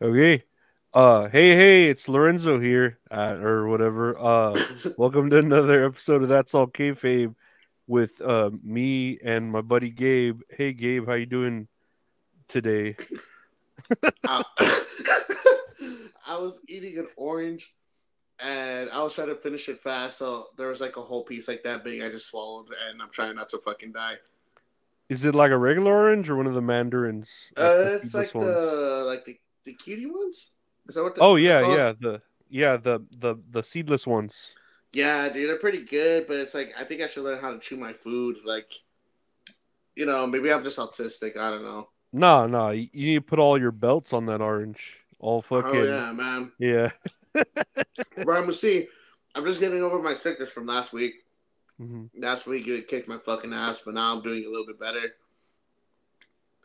Okay. Uh hey hey, it's Lorenzo here, uh, or whatever. Uh welcome to another episode of That's All Kayfabe with uh me and my buddy Gabe. Hey Gabe, how you doing today? I, I was eating an orange and I was trying to finish it fast, so there was like a whole piece like that big I just swallowed and I'm trying not to fucking die. Is it like a regular orange or one of the mandarins? Like Uh, the it's like ones? the like the, the cutie ones? Is that what the Oh yeah, yeah, the yeah, the the the seedless ones. Yeah, dude, they're pretty good, but it's like I think I should learn how to chew my food. Like, you know, maybe I'm just autistic. I don't know. No, no, you need to put all your belts on that orange. All fucking Oh yeah, man. yeah. I'm gonna see. I'm just getting over my sickness from last week. Mhm. Last week it kicked my fucking ass, but now I'm doing a little bit better.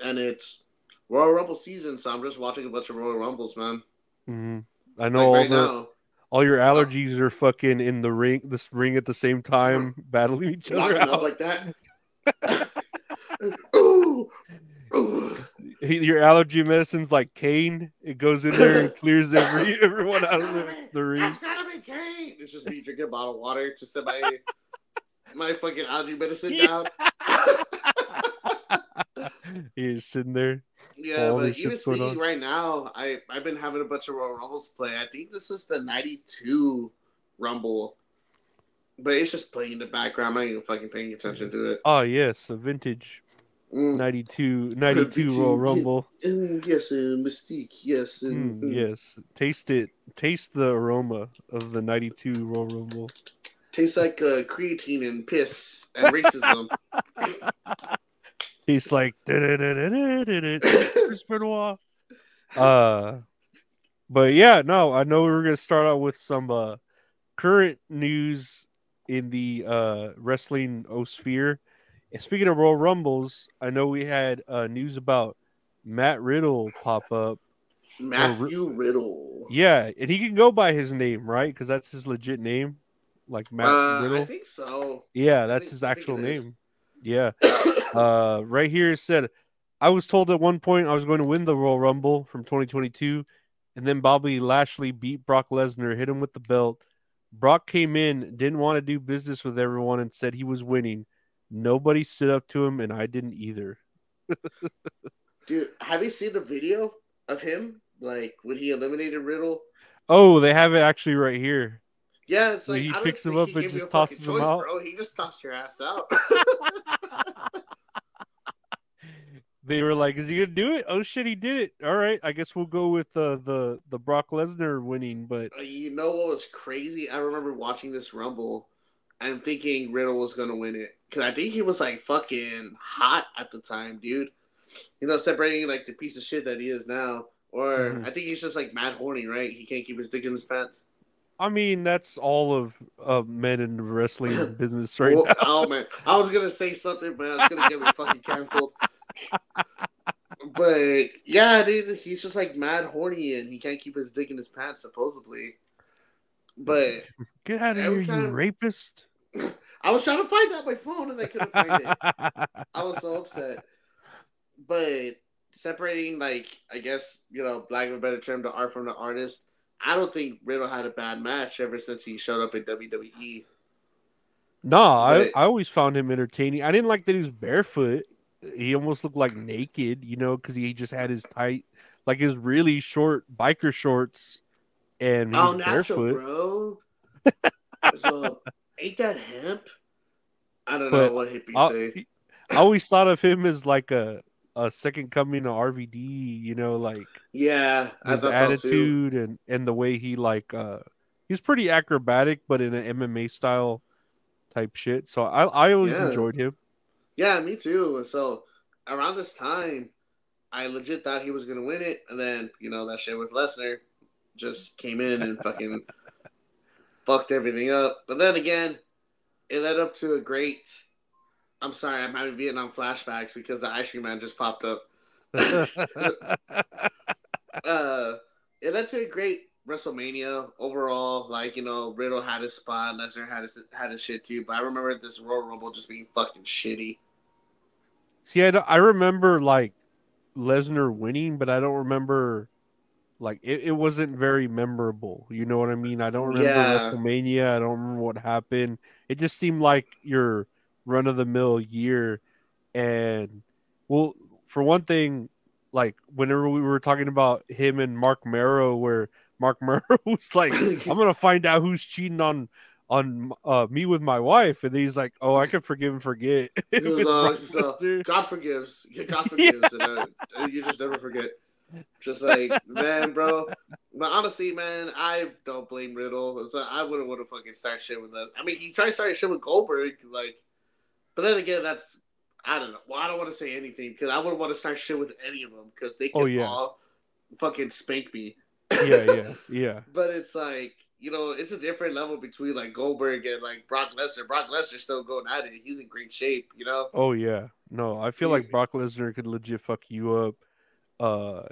And it's Royal Rumble season, so I'm just watching a bunch of Royal Rumbles, man. Mhm. I know Like all right the now, all your allergies are fucking in the ring, this ring at the same time, battling each other out. up like that. ooh, ooh. Your allergy medicine's like Kane. It goes in there and clears every everyone out of the, the ring. That's gotta be Kane. It's just me drinking a bottle of water to set my my fucking allergy medicine Yeah. down. He's sitting there. Yeah, All but even speaking on. right now, I I've been having a bunch of Royal Rumbles play. I think this is the '92 Rumble, but it's just playing in the background. I'm not even fucking paying attention to it. Oh yes, a vintage Mm. 92, 92 Royal Rumble. Mm, yes, uh, Mystique. Yes, and, Mm, yes, taste it. Taste the aroma of the ninety-two Royal Rumble. Tastes like uh, creatine and piss and racism. Tastes like Chris Benoit. Uh, but yeah, no, I know we were gonna start out with some uh current news in the uh wrestling O sphere. And speaking of Royal Rumbles, I know we had uh news about Matt Riddle pop up. Matthew Riddle. Yeah, and he can go by his name, right? Because that's his legit name, like Matt Uh, Riddle. I think so. yeah, that's think- his actual name. Yeah. Uh, right here it said, I was told at one point I was going to win the Royal Rumble from 2022, and then Bobby Lashley beat Brock Lesnar, hit him with the belt. Brock came in, didn't want to do business with everyone, and said he was winning. Nobody stood up to him, and I didn't either. Dude, have you seen the video of him? Like when he eliminated Riddle? Oh, they have it actually right here. Yeah, it's like he I don't picks him up and just tosses him choice, out. bro. He just tossed your ass out. They were like, "Is he gonna do it?" Oh shit, he did it. All right, I guess we'll go with uh, the the Brock Lesnar winning. But Uh, you know what was crazy? I remember watching this Rumble and thinking Riddle was gonna win it because I think he was like fucking hot at the time, dude. You know, separating like the piece of shit that he is now. Or Mhm. I think he's just like mad horny, right? He can't keep his dick in his pants. I mean, that's all of uh, men in the wrestling business right oh, now. oh, man, I was gonna say something, but I was gonna get me fucking canceled. But yeah, dude, he's just like mad horny and he can't keep his dick in his pants, supposedly. But Get out of here, every you time- rapist! I was trying to find that on my phone and I couldn't find it. I was so upset. But separating, like, I guess, you know, black of a better term, the art from the artist, I don't think Riddle had a bad match ever since he showed up in. WWE. no, I, But- I always found him entertaining. I didn't like that he was barefoot. He almost looked like naked, you know, because he just had his tight, like his really short biker shorts, and Oh, natural, barefoot. bro. so, ain't that hemp? I don't But know what hippies I, say. I always thought of him as like a a second coming of RVD, you know, like Yeah, his attitude and and the way he like uh he's pretty acrobatic, but in an MMA style type shit. So I I always Yeah. enjoyed him. Yeah, me too. So, around this time, I legit thought he was to win it. And then, you know, that shit with Lesnar just came in and fucking fucked everything up. But then again, it led up to a great. I'm sorry, I'm having Vietnam flashbacks because the ice cream man just popped up. Uh, led to a great WrestleMania overall. Like you know, Riddle had his spot, Lesnar had his had his shit too. But I remember this Royal Rumble just being fucking shitty. See, I, I remember like Lesnar winning, but I don't remember like it, it wasn't very memorable. You know what I mean? I don't remember Yeah. WrestleMania. I don't remember what happened. It just seemed like your run of the mill year. And well, for one thing, like whenever we were talking about him and Marc Mero, where Marc Mero was like, I'm gonna find out who's cheating on on uh, me with my wife, and he's like, "Oh, I can forgive and forget." Was, uh, uh, God forgives. Yeah, God forgives, and uh, you just never forget. Just like man, bro. But honestly, man, I don't blame Riddle. Like, I wouldn't want to fucking start shit with that. I mean, he tried to start shit with Goldberg, like, but then again, that's I don't know. Well, I don't want to say anything because I wouldn't want to start shit with any of them because they can Oh, yeah. all fucking spank me. yeah, yeah, yeah. But it's like you know, it's a different level between like Goldberg and like Brock Lesnar. Brock Lesnar's still going at it. He's in great shape, you know. Oh yeah. No, I feel like Brock Lesnar could legit fuck you up. Uh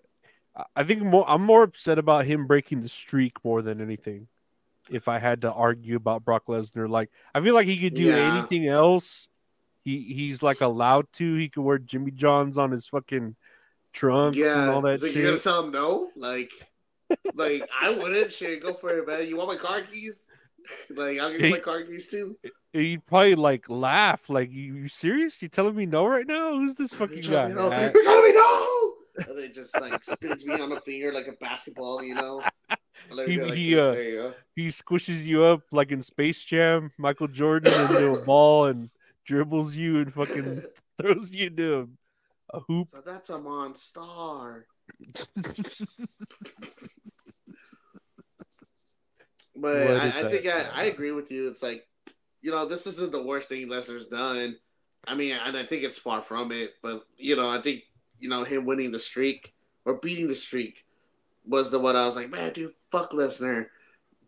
I- I think more I'm more upset about him breaking the streak more than anything. If I had to argue about Brock Lesnar, like I feel like he could do Yeah. anything else. He he's like allowed to. He could wear Jimmy Johns on his fucking trunks and Yeah, all that like you're gonna tell him no, like, like I wouldn't. Shit, go for it, man. You want my car keys? like I'll give you my car keys too. He'd probably like laugh, like you, you serious? You telling me no right now? Who's this fucking guy? no. Uh, You're telling me no. And they just like spins me on the finger like a basketball, you know. And He- like he, uh, you he squishes you up like in Space Jam, Michael Jordan into a ball and dribbles you and fucking throws you into a, a hoop. So that's a monster. But I, I think I, I agree with you. It's like, you know, this isn't the worst thing Lesnar's done. I mean, and I think it's far from it. But you know, I think you know him winning the streak or beating the streak was the one I was like, man, dude, fuck Lesnar.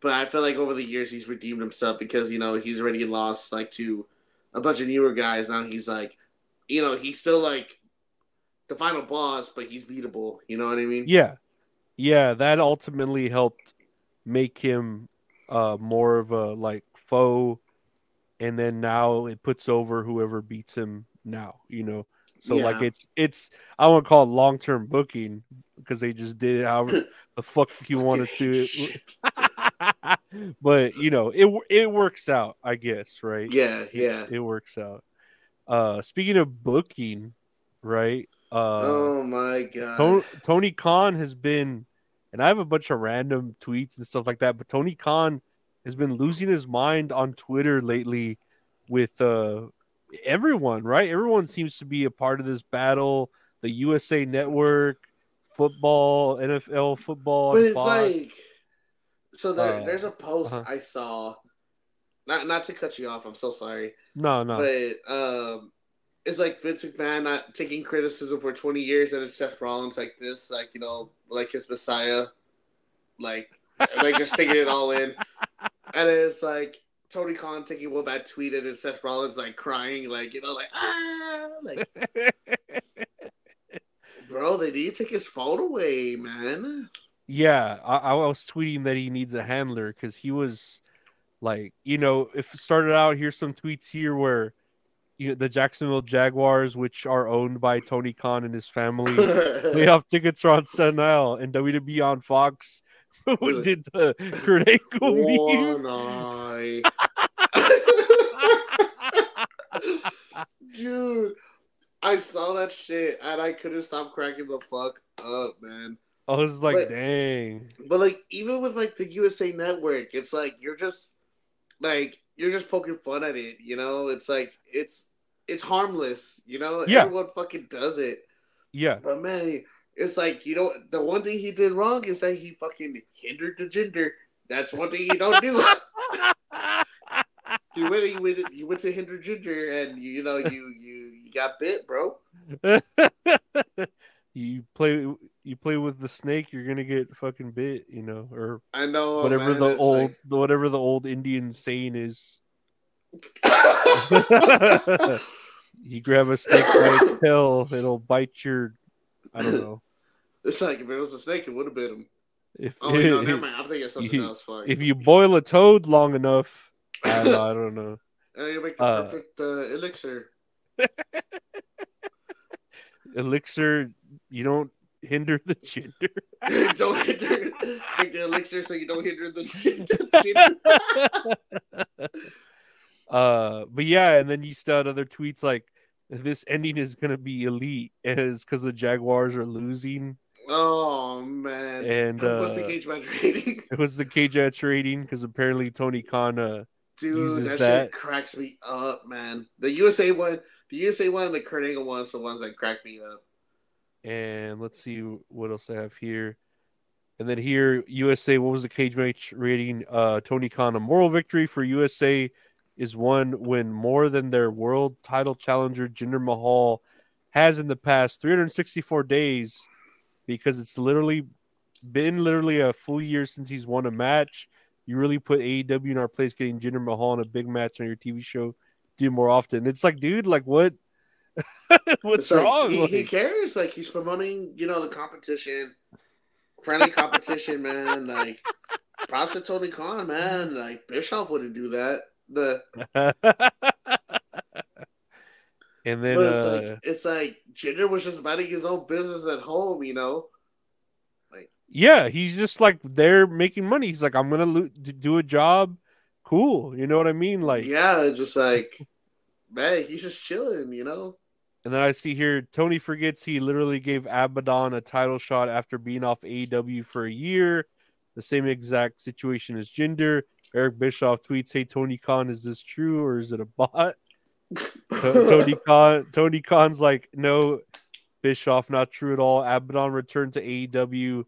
But I feel like over the years he's redeemed himself because you know he's already lost like to a bunch of newer guys. Now he's like, you know, he's still like the final boss, but he's beatable. You know what I mean? Yeah, yeah, that ultimately helped make him uh more of a like foe, and then now it puts over whoever beats him now. You know, so like it's it's I won't call it long term booking because they just did it however the fuck you wanted to. but you know, it it works out, I guess, right? Yeah, yeah. it works out. Uh, speaking of booking, right? Uh, oh my god. To- Tony Khan has been, and I have a bunch of random tweets and stuff like that, but Tony Khan has been losing his mind on Twitter lately with uh everyone, right? Everyone seems to be a part of this battle. The USA Network, football, NFL football, But it's Fox. like, so there, Uh, there's a post uh-huh. I saw. Not not to cut you off. I'm so sorry, no, no, but um, it's like Vince McMahon not taking criticism for 20 years, and it's Seth Rollins like this, like you know, like his Messiah, like like just taking it all in, and it's like Tony Khan taking one bad tweet, and Seth Rollins like crying, like you know, like ah, like bro, they need to take his phone away, man. Yeah, I, I was tweeting that he needs a handler because he was like, you know, if it started out, here's some tweets here where you know, the Jacksonville Jaguars, which are owned by Tony Khan and his family, playoff tickets are on SNL and WWE on Fox. Who did the Kurt Angle meme. One eye. Dude, I saw that shit and I couldn't stop cracking the fuck up, man. I was like, But- dang. But like, even with like the USA Network, it's like you're just like you're just poking fun at it, you know? It's like it's it's harmless, you know? Yeah. Everyone fucking does it. Yeah, But man, it's like you know the one thing he did wrong is that he fucking hindered the Jinder. That's one thing you don't do. you went, you went, you went to hinder Jinder, and you know you you you got bit, bro. you play you play with the snake, you're gonna get fucking bit, you know, or I know whatever man, the old like- whatever the old Indian saying is. You grab a snake by its tail, it'll bite your. I don't know. it's like if it was a snake, it would have bit him. If Oh wait, no, never mind. I'm thinking something You- else. Fuck. if you boil a toad long enough, I don't, I don't know. and you make the uh, perfect uh, elixir. Elixir, you don't hinder the Jinder. don't hinder like the elixir so you don't hinder the Jinder. uh, but yeah, and then you start other tweets like this ending is gonna be elite, and it's because the Jaguars are losing. Oh man! And what's the uh, cage match rating? It was the cage match rating because apparently Tony Khan uh, Dude, uses that, that. shit cracks me up, man. The USA one, the USA one, and the Kurt Angle one's the ones that crack me up. And let's see what else I have here. And then here, USA, what was the cage match rating? Uh, Tony Khan, a moral victory for USA is one when more than their world title challenger, Jinder Mahal, has in the past 364 days because it's literally been literally a full year since he's won a match. You really put AEW in our place getting Jinder Mahal in a big match on your TV show, do more often. It's like, dude, like what? What's like, wrong? He, he cares. Like he's promoting, you know, the competition, friendly competition, man. Like props to Tony Khan, man. Like Bischoff wouldn't do that. The and then it's uh, like it's like Jinder was just minding his own business at home, you know. yeah, he's just like they're making money. He's like, I'm gonna lo- do a job. Cool, you know what I mean? Like, yeah, just like man, he's just chilling, you know. And then I see here Tony forgets he literally gave Abaddon a title shot after being off AEW for a year. The same exact situation as Jinder. Eric Bischoff tweets, "Hey Tony Khan, is this true or is it a bot?" To- Tony Khan, Tony Khan's like, "No, Bischoff, not true at all." Abaddon returned to AEW.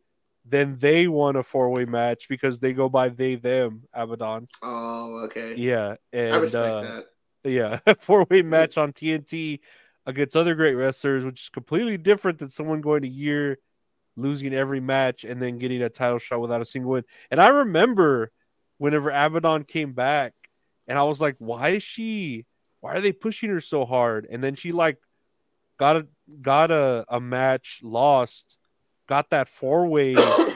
Then they won a four way match because they go by they them Abaddon. Oh, okay. Yeah, and I respect uh, that. yeah, four way match on TNT against other great wrestlers, which is completely different than someone going a year losing every match and then getting a title shot without a single win. And I remember whenever Abaddon came back, and I was like, why is she? Why are they pushing her so hard? And then she like got a got a, a match, lost, got that four way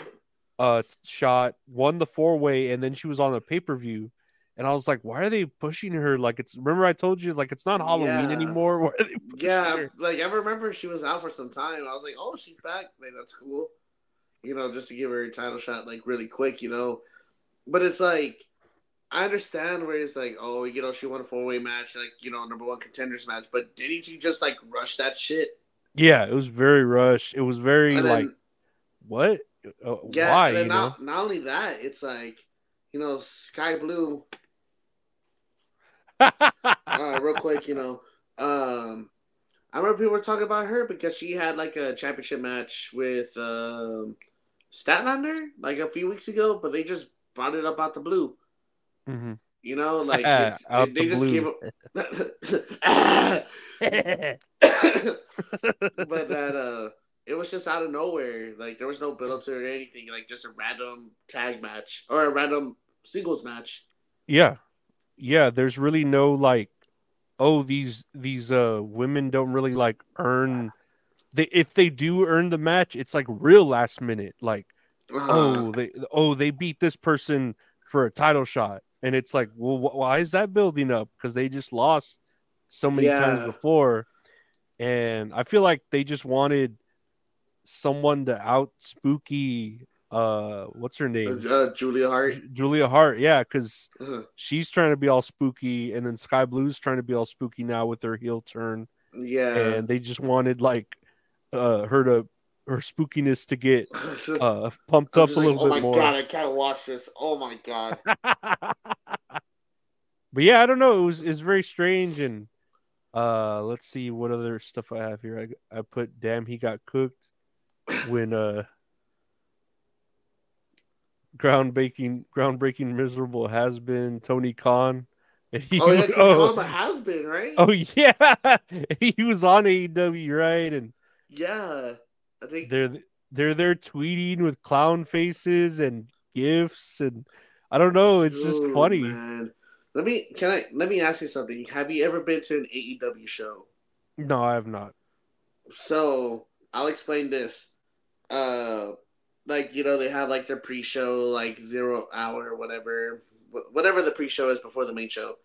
uh shot, won the four way, and then she was on a pay per view. And I was like, why are they pushing her? Like it's remember I told you like it's not Halloween Yeah. anymore. Why are they pushing Yeah, her? like I remember she was out for some time. I was like, oh, she's back. Like that's cool. You know, just to give her a title shot like really quick, you know. But it's like I understand where it's like, oh, you know, she won a four way match, like you know, number one contenders match. But didn't she just like rush that shit? Yeah, it was very rushed. It was very And like what? Uh, yeah, why? then You know? not, not only that, it's like, you know, Skye Blue. Uh, real quick, you know, um, I remember people were talking about her because she had like a championship match with um, Statlander like a few weeks ago, but they just brought it up out the blue. Mhm. You know, like it, they the just blue. gave up. but that uh, it was just out of nowhere. Like there was no build up to it or anything. Like just a random tag match or a random singles match. Yeah. Yeah, there's really no like oh these these uh women don't really like earn they if they do earn the match, it's like real last minute like Uh, oh they oh they beat this person for a title shot. And it's like well wh- why is that building up? Because they just lost so many times before. And I feel like they just wanted someone to out spooky uh what's her name uh, Julia Hart. Julia Hart yeah because Uh, she's trying to be all spooky, and then Skye Blue's trying to be all spooky now with her heel turn, yeah. and they just wanted like uh her to her spookiness to get uh pumped up a like, little oh bit my more. god, I can't watch this. Oh my god. but yeah, I don't know. It was it's very strange, and uh let's see what other stuff I have here. I I put damn he got cooked when uh groundbreaking groundbreaking miserable has been Tony Khan. And he, Oh yeah, oh, you call him a has been, right? Oh yeah, he was on AEW, right? And Yeah. I think they're they're there tweeting with clown faces and gifts, and I don't know. It's just funny. Man. Let me can I let me ask you something. Have you ever been to an AEW show? No, I have not. So I'll explain this. Uh, like you know, they have like their pre-show, like zero hour, or whatever, whatever the pre-show is before the main show.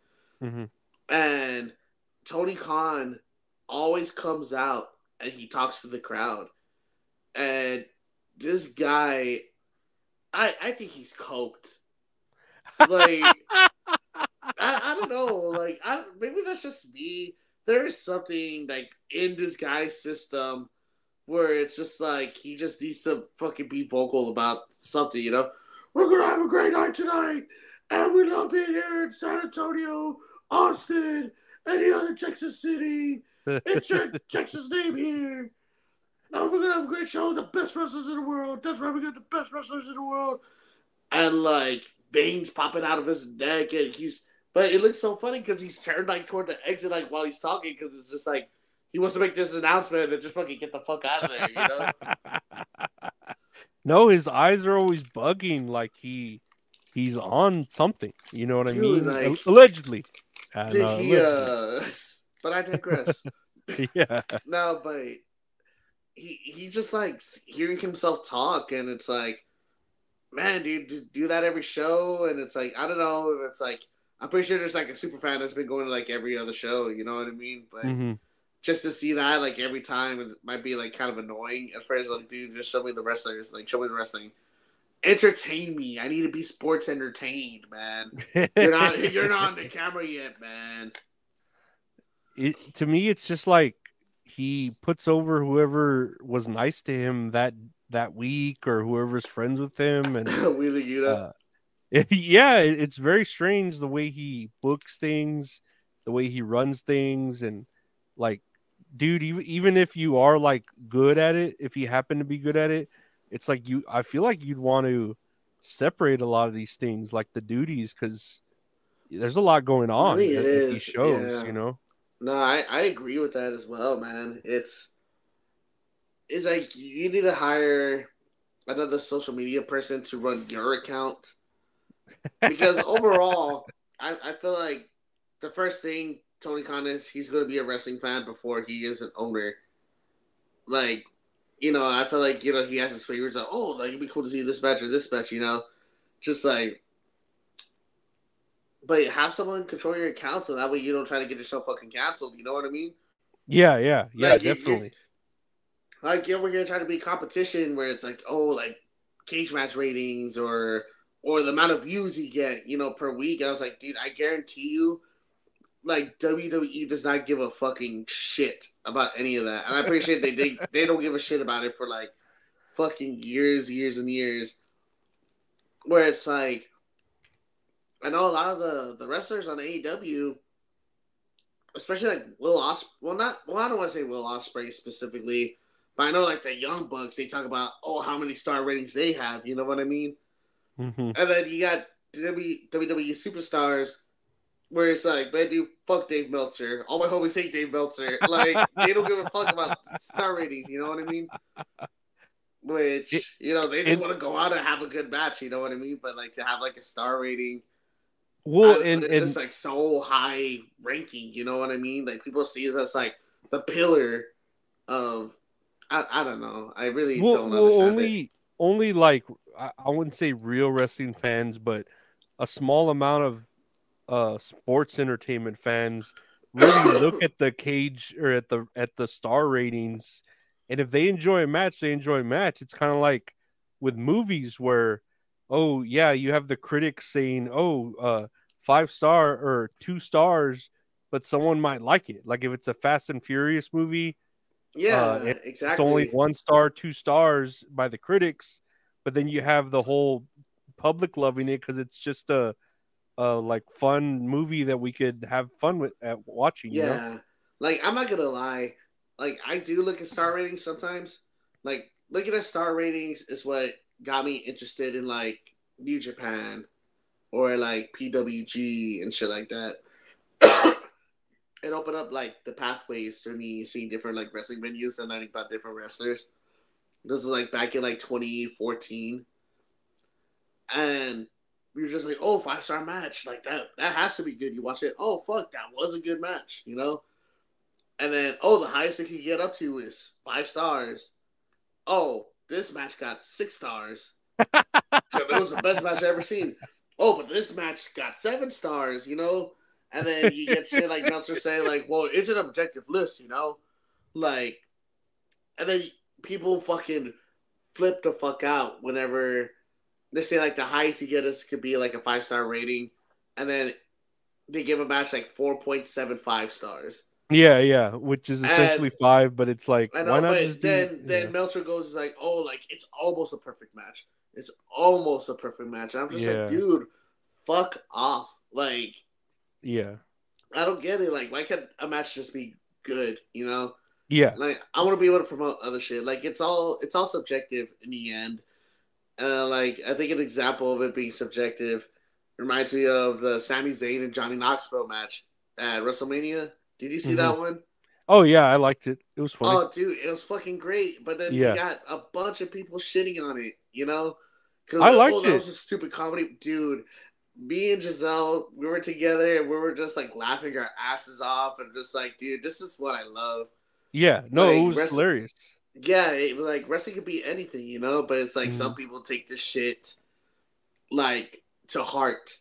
Mhm. And Tony Khan always comes out and he talks to the crowd. and this guy, I I think he's coked. Like I, I don't know. Like I maybe that's just me. There is something like in this guy's system where it's just like he just needs to fucking be vocal about something, you know. We're gonna have a great night tonight, and we love being here in San Antonio, Austin, any other Texas city. It's your Texas name here. Now we're gonna have a great show. The best wrestlers in the world. That's right. We got the best wrestlers in the world. And like veins popping out of his neck, and he's. But it looks so funny because he's turned like toward the exit, like while he's talking, because it's just like he wants to make this announcement and just fucking get the fuck out of there, you know? no, his eyes are always bugging, like he he's on something. You know what Dude, I mean? Like, allegedly. Did uh, he? Uh, but I digress. yeah. No, but he he just like hearing himself talk, and it's like, man, dude, do, do that every show, and it's like I don't know it's like I'm pretty sure there's like a super fan that's been going to like every other show. You know what I mean? But. Mm-hmm just to see that like every time it might be like kind of annoying as far as like dude just show me the wrestlers like show me the wrestling. Entertain me. I need to be sports entertained man. You're not you're not on the camera yet man. It, to me it's just like he puts over whoever was nice to him that that week or whoever's friends with him and Wheeler Yuta. Uh, yeah it's very strange the way he books things the way he runs things and like dude, even if you are like good at it, if you happen to be good at it, it's like you. I feel like you'd want to separate a lot of these things, like the duties, because there's a lot going on really at, at, these shows. Yeah. You know. No, I I agree with that as well, man. It's it's like you need to hire another social media person to run your account because overall, I I feel like the first thing Tony Khan is he's going to be a wrestling fan before he is an owner. Like, you know, I feel like you know he has his favorites. Like, oh, like it'd be cool to see this match or this match. You know, just like, but have someone control your account so that way you don't try to get yourself fucking canceled. You know what I mean? Yeah, yeah, yeah, like, definitely. You're, like you're over here trying to be competition where it's like, oh, like cage match ratings or or the amount of views you get, you know, per week. And I was like, dude, I guarantee you like WWE does not give a fucking shit about any of that, and I appreciate they they they don't give a shit about it for like fucking years, years and years. Where it's like, I know a lot of the the wrestlers on AEW, especially like Will Ospreay. Well, not well, I don't want to say Will Ospreay specifically, but I know like the Young Bucks. They talk about oh how many star ratings they have. You know what I mean? Mm-hmm. And then you got WWE superstars where it's like, man, dude, fuck Dave Meltzer. All my homies hate Dave Meltzer. Like, they don't give a fuck about star ratings. You know what I mean? Which you know they just want to go out and have a good match. You know what I mean? But like to have like a star rating. Well, and, and it's like so high ranking. You know what I mean? Like people see us as like the pillar of. I, I don't know. I really well, don't well, understand only, it. Only like I, I wouldn't say real wrestling fans, but a small amount of uh sports entertainment fans really look at the cage or at the at the star ratings and if they enjoy a match they enjoy a match. It's kind of like with movies where oh yeah you have the critics saying oh uh five star or two stars but someone might like it. Like if it's a fast and furious movie yeah uh, exactly it's only one star two stars by the critics but then you have the whole public loving it because it's just a uh like fun movie that we could have fun with at watching. Yeah. You know? Like I'm not gonna lie. Like I do look at star ratings sometimes. Like looking at star ratings is what got me interested in like New Japan or like PWG and shit like that. it opened up like the pathways for me seeing different like wrestling venues and learning about different wrestlers. This is like back in like 2014. And you're just like, oh, five star match, like that. That has to be good. You watch it, oh fuck, that was a good match, you know. And then, oh, the highest it can get up to is five stars. Oh, this match got six stars. so it was the best match I ever seen. Oh, but this match got seven stars, you know. And then you get shit like Meltzer saying, like, well, it's an objective list, you know, like, and then people fucking flip the fuck out whenever they say like the highest you get is could be like a five star rating, and then they give a match like four point seven five stars. Yeah, yeah, which is essentially And- five, but it's like I know, why not but just do- then then yeah. Meltzer goes is like, oh, like it's almost a perfect match. It's almost a perfect match. And I'm just Yeah. like, dude, fuck off. Like yeah, I don't get it. Like why can't a match just be good? You know. yeah, like I want to be able to promote other shit. Like it's all it's all subjective in the end. Uh, like I think an example of it being subjective reminds me of the Sami Zayn and Johnny Knoxville match at WrestleMania. Did you see that one? Oh yeah, I liked it. It was funny. Oh, dude, it was fucking great. But then Yeah. you got a bunch of people shitting on it. You know, because I liked oh, that it. was a stupid comedy, dude. Me and Giselle, we were together and we were just like laughing our asses off and just like, dude, this is what I love. yeah, no, it was rest- hilarious. Yeah, it, like wrestling could be anything, you know. But it's like Mm-hmm. some people take this shit like to heart.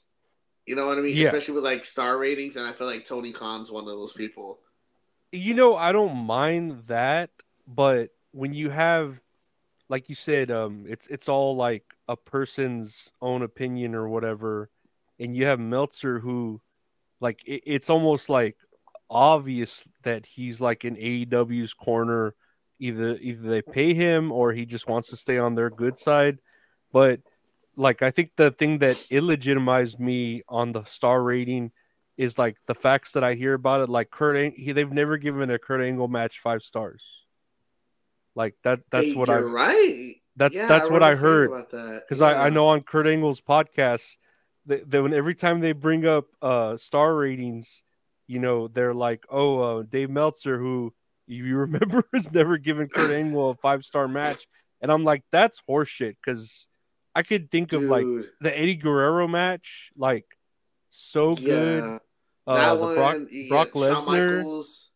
You know what I mean? Yeah. Especially with like star ratings, and I feel like Tony Khan's one of those people. You know, I don't mind that, but when you have, like you said, um, it's it's all like a person's own opinion or whatever, and you have Meltzer who, like, it, it's almost like obvious that he's like in AEW's corner. Either either they pay him or he just wants to stay on their good side, but like I think the thing that illegitimized me on the star rating is like the facts that I hear about it. Like Kurt, Ang- he, they've never given a Kurt Angle match five stars. Like that. That's Hey, what I. right. That's Yeah, that's what I heard because I, I know on Kurt Angle's podcast that, that when every time they bring up uh star ratings, you know they're like, oh, uh, Dave Meltzer, who you remember has never given Kurt Angle a five star match, and I'm like, that's horseshit because I could think of like the Eddie Guerrero match, like so good. yeah. Uh, that one, Brock, Brock Lesnar, Michaels,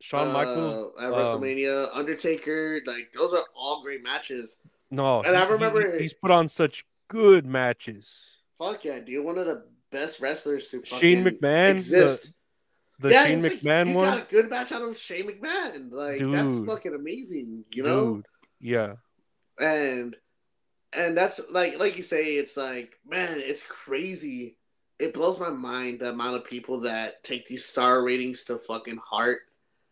Shawn uh, Michaels. at um, WrestleMania, Undertaker. Like those are all great matches. No, and I he- he- remember- he's put on such good matches. Fuck yeah, dude! One of the best wrestlers to Shane McMahon, exist. The yeah, Shane like, McMahon you one, got a good match out of Shane McMahon. Like that's fucking amazing, you know. dude. Yeah, And and that's like like you say, it's like man, it's crazy. It blows my mind the amount of people that take these star ratings to fucking heart.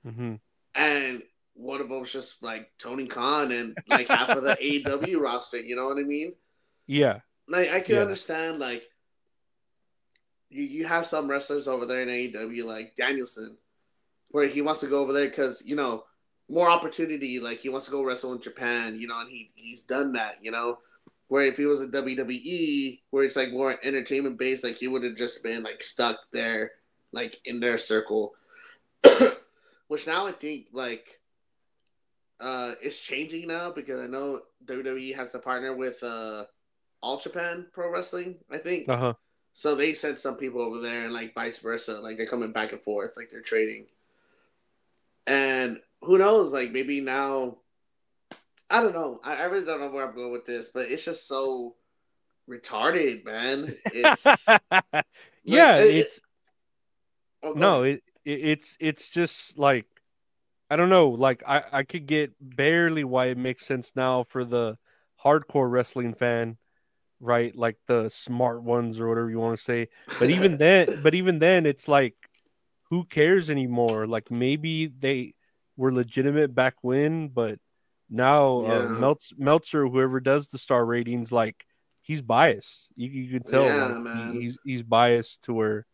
Mm-hmm. And one of them's just like Tony Khan and like half of the AEW roster. You know what I mean? yeah, Like I can Yeah. understand like you, you have some wrestlers over there in AEW like Danielson, where he wants to go over there because you know more opportunity. Like he wants to go wrestle in Japan, you know, and he he's done that, you know. Where if he was in WWE, where it's like more entertainment based, like he would have just been like stuck there, like in their circle. Which now I think like uh it's changing now because I know WWE has to partner with uh All Japan Pro Wrestling, I think. uh huh. So they sent some people over there and like vice versa. Like they're coming back and forth, like they're trading. And who knows, like maybe now I don't know. I, I really don't know where I'm going with this, but it's just so retarded, man. It's yeah, it- it- it's oh, no, it, it it's it's just like I don't know. Like I I could get barely why it makes sense now for the hardcore wrestling fan, right? Like the smart ones or whatever you want to say. But even then, but even then, it's like, who cares anymore? Like maybe they were legitimate back when, but now uh, Yeah. Meltz, Meltzer, whoever does the star ratings, like he's biased. You, you can tell Yeah, like, man. he's he's biased to where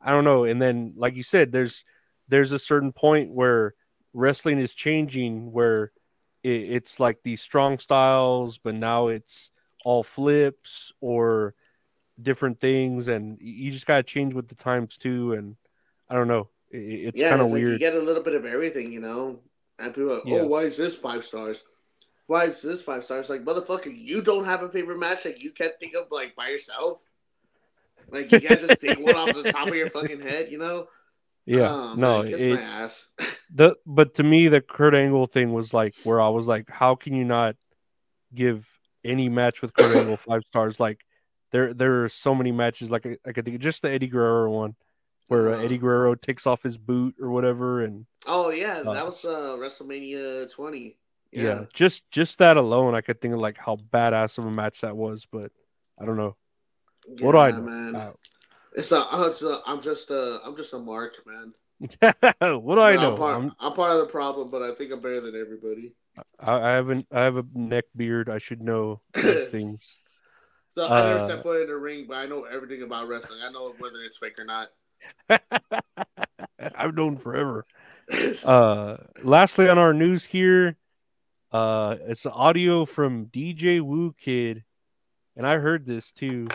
I don't know. And then, like you said, there's there's a certain point where wrestling is changing, where it, it's like these strong styles, but now it's all flips or different things, and you just gotta change with the times too. And I don't know, it, it's yeah, kind of it's like weird. you get a little bit of everything, you know. And people are like, oh, Yeah. oh, why is this five stars? Why is this five stars? Like, motherfucker, you don't have a favorite match that you can't think of like by yourself. Like you can't just think one off the top of your fucking head, you know? yeah, Oh, no, man, kiss it, my ass. the but to me the Kurt Angle thing was like where I was like, how can you not give any match with Kurt Angle five stars? Like there there are so many matches like I, I could think just the Eddie Guerrero one where uh, Uh-huh. Eddie Guerrero takes off his boot or whatever and Oh yeah, Uh, that was uh WrestleMania 20. yeah. just just that alone, I could think of like how badass of a match that was. But I don't know. what do I know? man? Uh, It's a, it's a, I'm just a, I'm just a mark, man. what do I No, know? I'm part, I'm- I'm part of the problem, but I think I'm better than everybody. I, I haven't. I have a neck beard. I should know those things. So I never Uh, stepped foot in the ring, but I know everything about wrestling. I know whether it's fake or not. I've known forever. Uh, lastly, on our news here, uh, it's audio from DJ Whoo Kid, and I heard this too.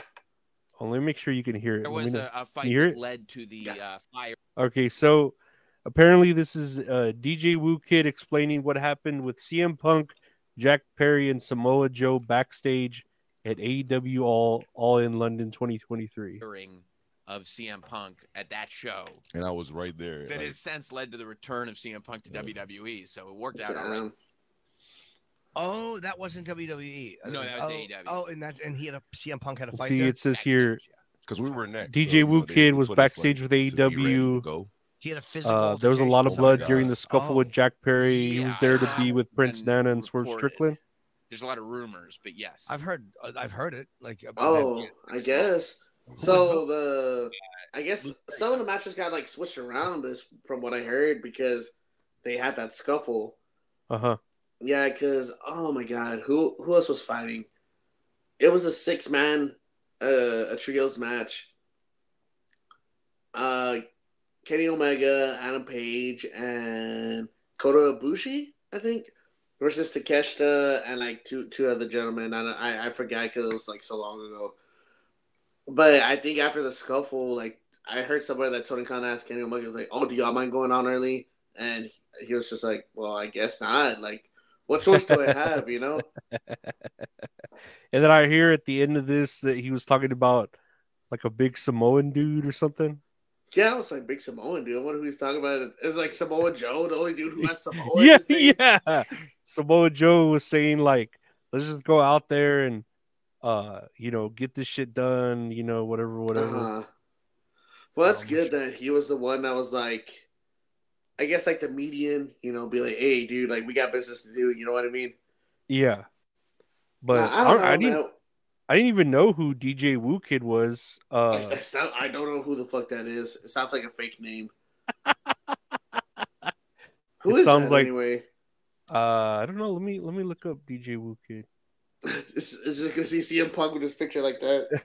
Oh, let me make sure you can hear it. There was a, a fight that it? led to the uh, fire. Okay, so apparently this is uh, DJ Whoo Kid explaining what happened with CM Punk, Jack Perry, and Samoa Joe backstage at AEW All All in London 2023. firing of CM Punk at that show and I was right there. that like, has since led to the return of CM Punk to Yeah. WWE. So it worked out all right. Damn. Oh, that wasn't WWE. No, that was oh, AEW. Oh, and that's and he had a CM Punk had a fight. See, there? it says here Backstage, yeah. Because we were next. DJ so, you Whoo know, they- Kid was put us, like, backstage with to be ready to AEW. he had a physical. Uh, there was a lot of blood with during the scuffle Oh. with Jack Perry. he was there to be with Prince been Nana and Swerve. Strickland. There's a lot of rumors, but yes. I've heard. uh, I've heard it. Like. about Oh, him. I guess. So the, I guess some of the matches got like switched around, is from what I heard, because they had that scuffle. Uh huh. Yeah, because oh my god, who who else was fighting? It was a six man, a trios match. Uh, Kenny Omega, Adam Page, and Kota Ibushi, I think, versus Takeshita and like two two other gentlemen. I I, I forgot because it was like so long ago. But I think after the scuffle, like I heard somewhere that Tony Khan asked Kenny Omega was like, "Oh, do y'all mind going on early?" And he was just like, "Well, I guess not. Like, what choice do I have? You know?" And then I hear at the end of this that he was talking about like a big Samoan dude or something. Yeah, I was like Big Samoan dude. I wonder who he's talking about. It was like Samoa Joe, the only dude who has Samoa. yeah, yeah. Samoa Joe was saying like, let's just go out there and uh, you know, get this shit done, you know, whatever, whatever. Uh-huh. Well, that's Um, good that he was the one that was like, I guess like the median, you know, be like, "Hey, dude, like we got business to do." You know what I mean? Yeah. But I, I, I don't know. I didn't. I didn't even know who DJ Whoo Kid was. Uh I, I sound- I don't know who the fuck that is. It sounds like a fake name. Who It is sounds that like- anyway? uh I don't know. Let me let me look up DJ Whoo Kid. It's, it's just gonna see CM Punk with his picture like that.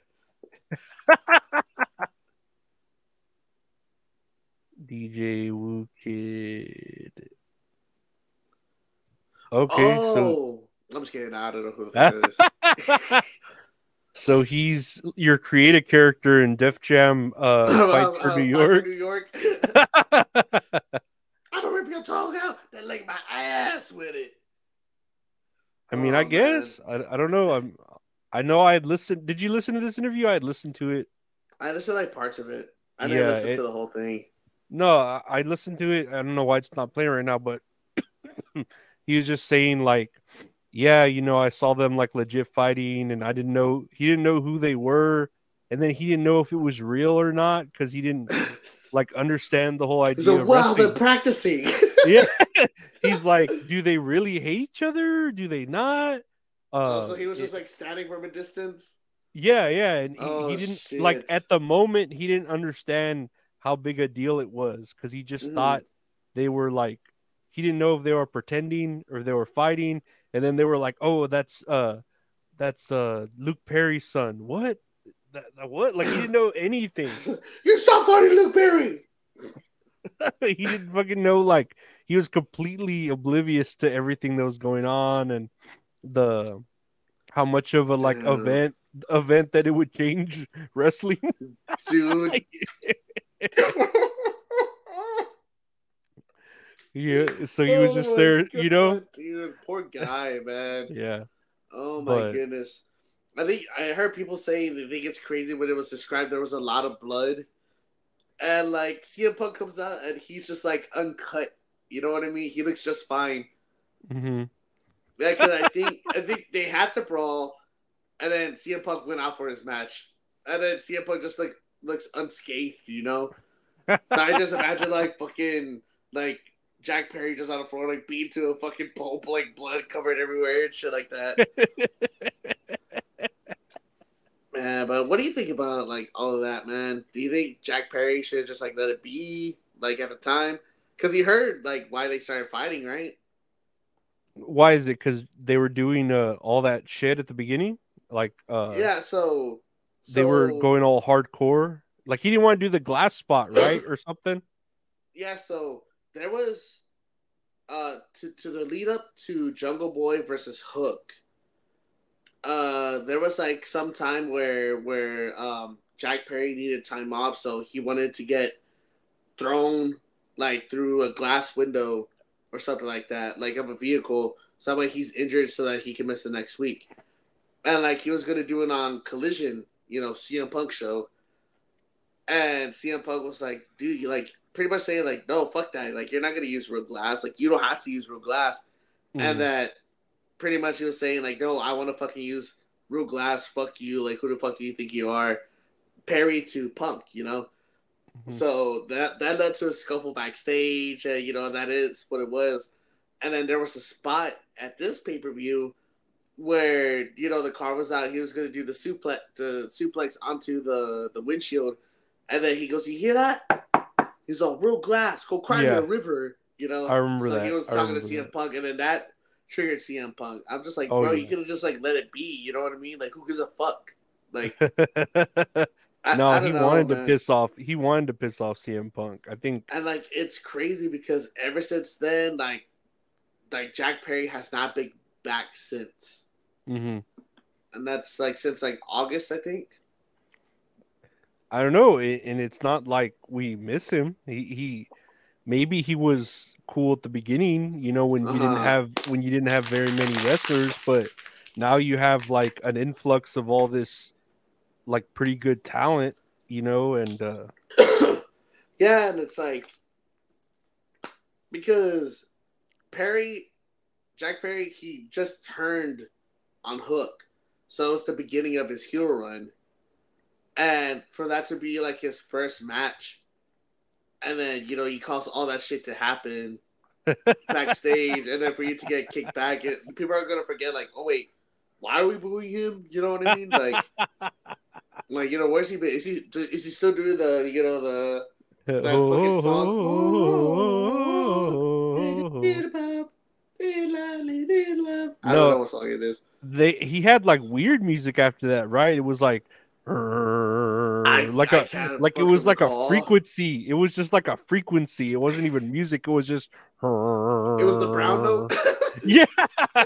DJ Whoo Kid. Okay, so oh, I'm just kidding. I don't know who the fuck so he's your creative character in Def Jam uh Fight for Uh, New York. New York. I'm gonna rip your tongue out and lick my ass with it. I mean, Oh, I guess I, I don't know. I'm I know I had listened. Did you listen to this interview? I had listened to it. I listened to like parts of it. I Yeah, didn't listen it- to the whole thing. No, I, I listened to it. I don't know why it's not playing right now, but he was just saying like, yeah, you know, I saw them like legit fighting, and I didn't know he didn't know who they were, and then he didn't know if it was real or not because he didn't like understand the whole idea. Of wow, they're practicing. yeah, he's like, do they really hate each other? Do they not? Uh, oh, so he was it- just like standing from a distance. Yeah, yeah, and he, Oh, he didn't like at the moment he didn't understand how big a deal it was because he just Mhm. thought they were like he didn't know if they were pretending or they were fighting, and then they were like, "Oh, that's uh, that's uh Luke Perry's son." What? That, what? Like he didn't know anything. you stop fighting Luke Perry. he didn't fucking know. Like he was completely oblivious to everything that was going on and the how much of a like Damn. event event that it would change wrestling. Dude. Yeah, so he was Oh just my there, you know. Dude. Poor guy, man. Yeah, Oh my But- goodness. I think I heard people say they think it's crazy when it was described there was a lot of blood. And like CM Punk comes out and he's just like uncut. You know what I mean? He looks just fine. Mm-hmm. Yeah, because I think I think they had to brawl, and then CM Punk went out for his match, and then CM Punk just like looks unscathed, you know. So I just imagine like fucking like Jack Perry just on the floor, like beat to a fucking pulp, like blood covered everywhere and shit like that. man, but what do you think about like all of that, man? Do you think Jack Perry should just like let it be, like at the time? Because he heard like why they started fighting, right? Why is it? Because they were doing uh, all that shit at the beginning, like uh, yeah, so, they were going all hardcore. Like he didn't want to do the glass spot, right, or something. Yeah, so there was uh to to the lead up to Jungle Boy versus Hook. Uh there was like some time where where um Jack Perry needed time off, so he wanted to get thrown like through a glass window or something like that, like of a vehicle. So that way he's injured so that he can miss the next week. And like he was gonna do it on Collision, you know, CM Punk show. And CM Punk was like, dude, you like pretty much saying like, no, fuck that. Like you're not gonna use real glass. Like you don't have to use real glass. Mhm. And that pretty much he was saying like, no, I want to fucking use real glass. Fuck you. Like who the fuck do you think you are? Perry to Punk, you know. Mhm. So that that led to a scuffle backstage. Uh, you know that is what it was. And then there was a spot at this pay per view where you know the car was out. He was going to do the suplex, the suplex onto the the windshield, and then he goes, "You hear that?" He's all real glass. Go cry Yeah. in the river. You know. I remember so that. he was talking to CM that. Punk, and then that triggered CM Punk. I'm just like, Oh, bro, yeah. you could have just like let it be. You know what I mean? Like, who gives a fuck? Like, I, no, I he know, wanted to piss off. He wanted to piss off CM Punk. I think. And like it's crazy because ever since then, like like Jack Perry has not been back since. mhm. And that's like since like August, I think. I don't know, and it's not like we miss him. He, he maybe he was cool at the beginning, you know, when you didn't Uh-huh. have when you didn't have very many wrestlers, but now you have like an influx of all this like pretty good talent, you know, and uh yeah, and it's like because Perry Jack Perry, he just turned on Hook. So it's the beginning of his heel run. And for that to be like his first match, and then you know he caused all that shit to happen backstage, and then for you to get kicked back, it, people are gonna forget like, oh wait, why are we booing him? You know what I mean? Like, like you know, where's he been? Is he is he still doing the you know the that fucking song? I don't No. know what song it is. they he had like weird music after that, right? It was like like I a like it was like a frequency. It was just like a frequency. It wasn't even music. It was just It was the brown note. Yeah,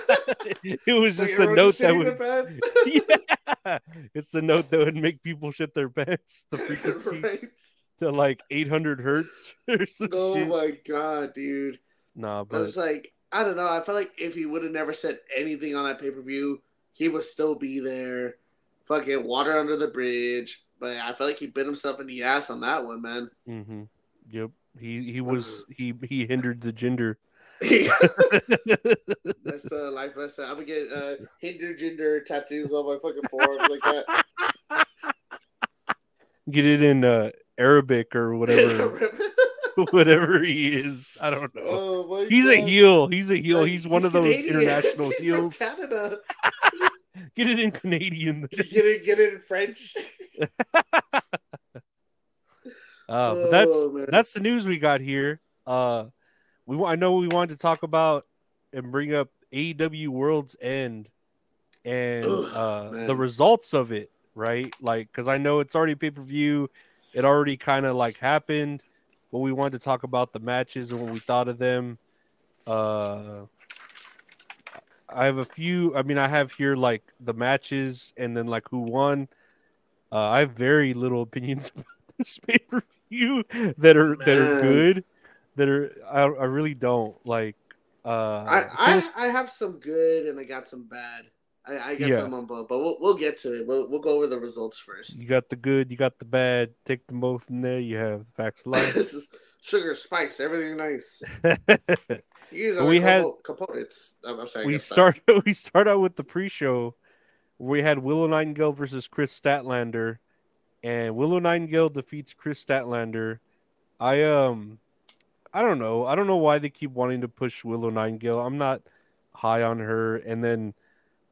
it was Like just the note that would. Yeah, it's the note that would make people shit their pants. The frequency Right? to like 800 hertz or some Oh shit. my god, dude! Nah, but it's like, I don't know. I feel like if he would have never said anything on that pay per view, he would still be there. Fucking water under the bridge. But I feel like he bit himself in the ass on that one, man. Mm-hmm. yep, he he was he he hindered the Jinder. That's a life lesson. I'm gonna get uh, Hindu Jinder tattoos on my fucking forearm like that. Get it in uh, Arabic or whatever, whatever he is. I don't know. oh He's a heel. He's a heel. Like, He's one of those Canadian. international He's heels. Canada. Get it in Canadian. Get it, get it in French. Uh, but that's Oh, man. that's the news we got here. Uh, we I know we wanted to talk about and bring up AEW World's End and Ugh, uh, the results of it, right? Like, because I know it's already pay per view, it already kind of like happened, but we wanted to talk about the matches and what we thought of them. Uh, I have a few. I mean, I have here like the matches and then like who won. Uh, I have very little opinions about this pay per view that are that are good. That are I, I really don't like. Uh, I, so I, I have some good and I got some bad. I, I got Yeah. some on both, but we'll, we'll get to it. We'll, we'll go over the results first. you got the good, you got the bad. Take them both in there. You have facts life. this is sugar, spice, everything nice. These But are we had- components. I'm, I'm sorry. we start we start out with the pre-show. We had Willow Nightingale versus Kris Statlander, and Willow Nightingale defeats Kris Statlander. I um, I don't know. I don't know why they keep wanting to push Willow Nightingale. I'm not high on her, and then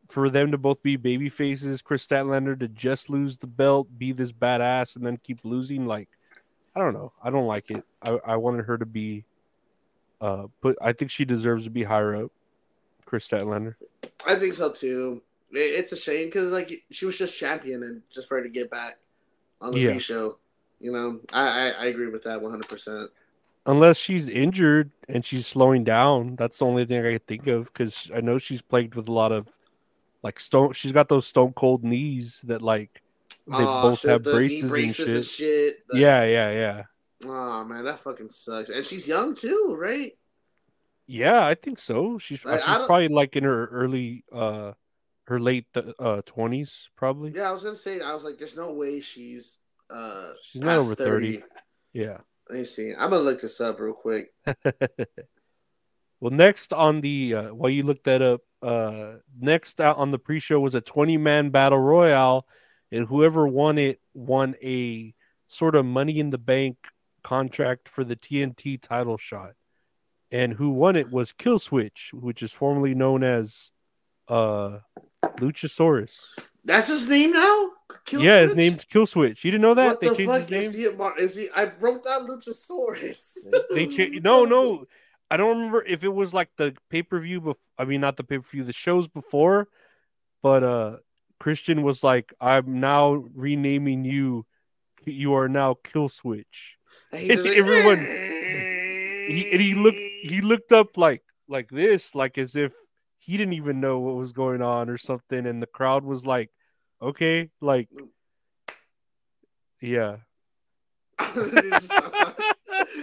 for them to both be baby faces, Kris Statlander to just lose the belt, be this badass, and then keep losing. Like, I don't know. I don't like it. I, I wanted her to be, uh, but I think she deserves to be higher up. Kris Statlander. I think so too. It- It's a shame because like she was just champion and just for her to get back on the Yeah. pre-show. You know, I, I I agree with that one hundred percent. Unless she's injured and she's slowing down, that's the only thing I can think of because I know she's plagued with a lot of like stone. She's got those stone cold knees that like they both have braces, and shit. The- Yeah, yeah, yeah, Oh man, that fucking sucks. And she's young too, right? yeah. I think so. She's, Like, she's probably like in her early, uh, her late uh twenties, probably. Yeah, I was gonna say. I was like, there's no way she's uh She's not over 30. Yeah. Let me see. I'm gonna look this up real quick. well, next on the uh, while you look that up, uh, next out on the pre-show was a 20-man battle royale, and whoever won it won a sort of Money in the Bank contract for the TNT title shot, and who won it was Killswitch, which is formerly known as uh, Luchasaurus. That's his name now. Kill yeah, his Switch? name's Killswitch. You didn't know that What they the changed fuck his name. is he? Is he? I wrote down Luchasaurus. They cha- no, no. I don't remember if it was like the pay per view. Bef- I mean, not the pay per view, the shows before. But uh Christian was like, "I'm now renaming you. You are now Kill Switch." And like, Everyone- He and he looked. He looked up like like this, like as if he didn't even know what was going on or something, and the crowd was like, "Okay, like." Yeah,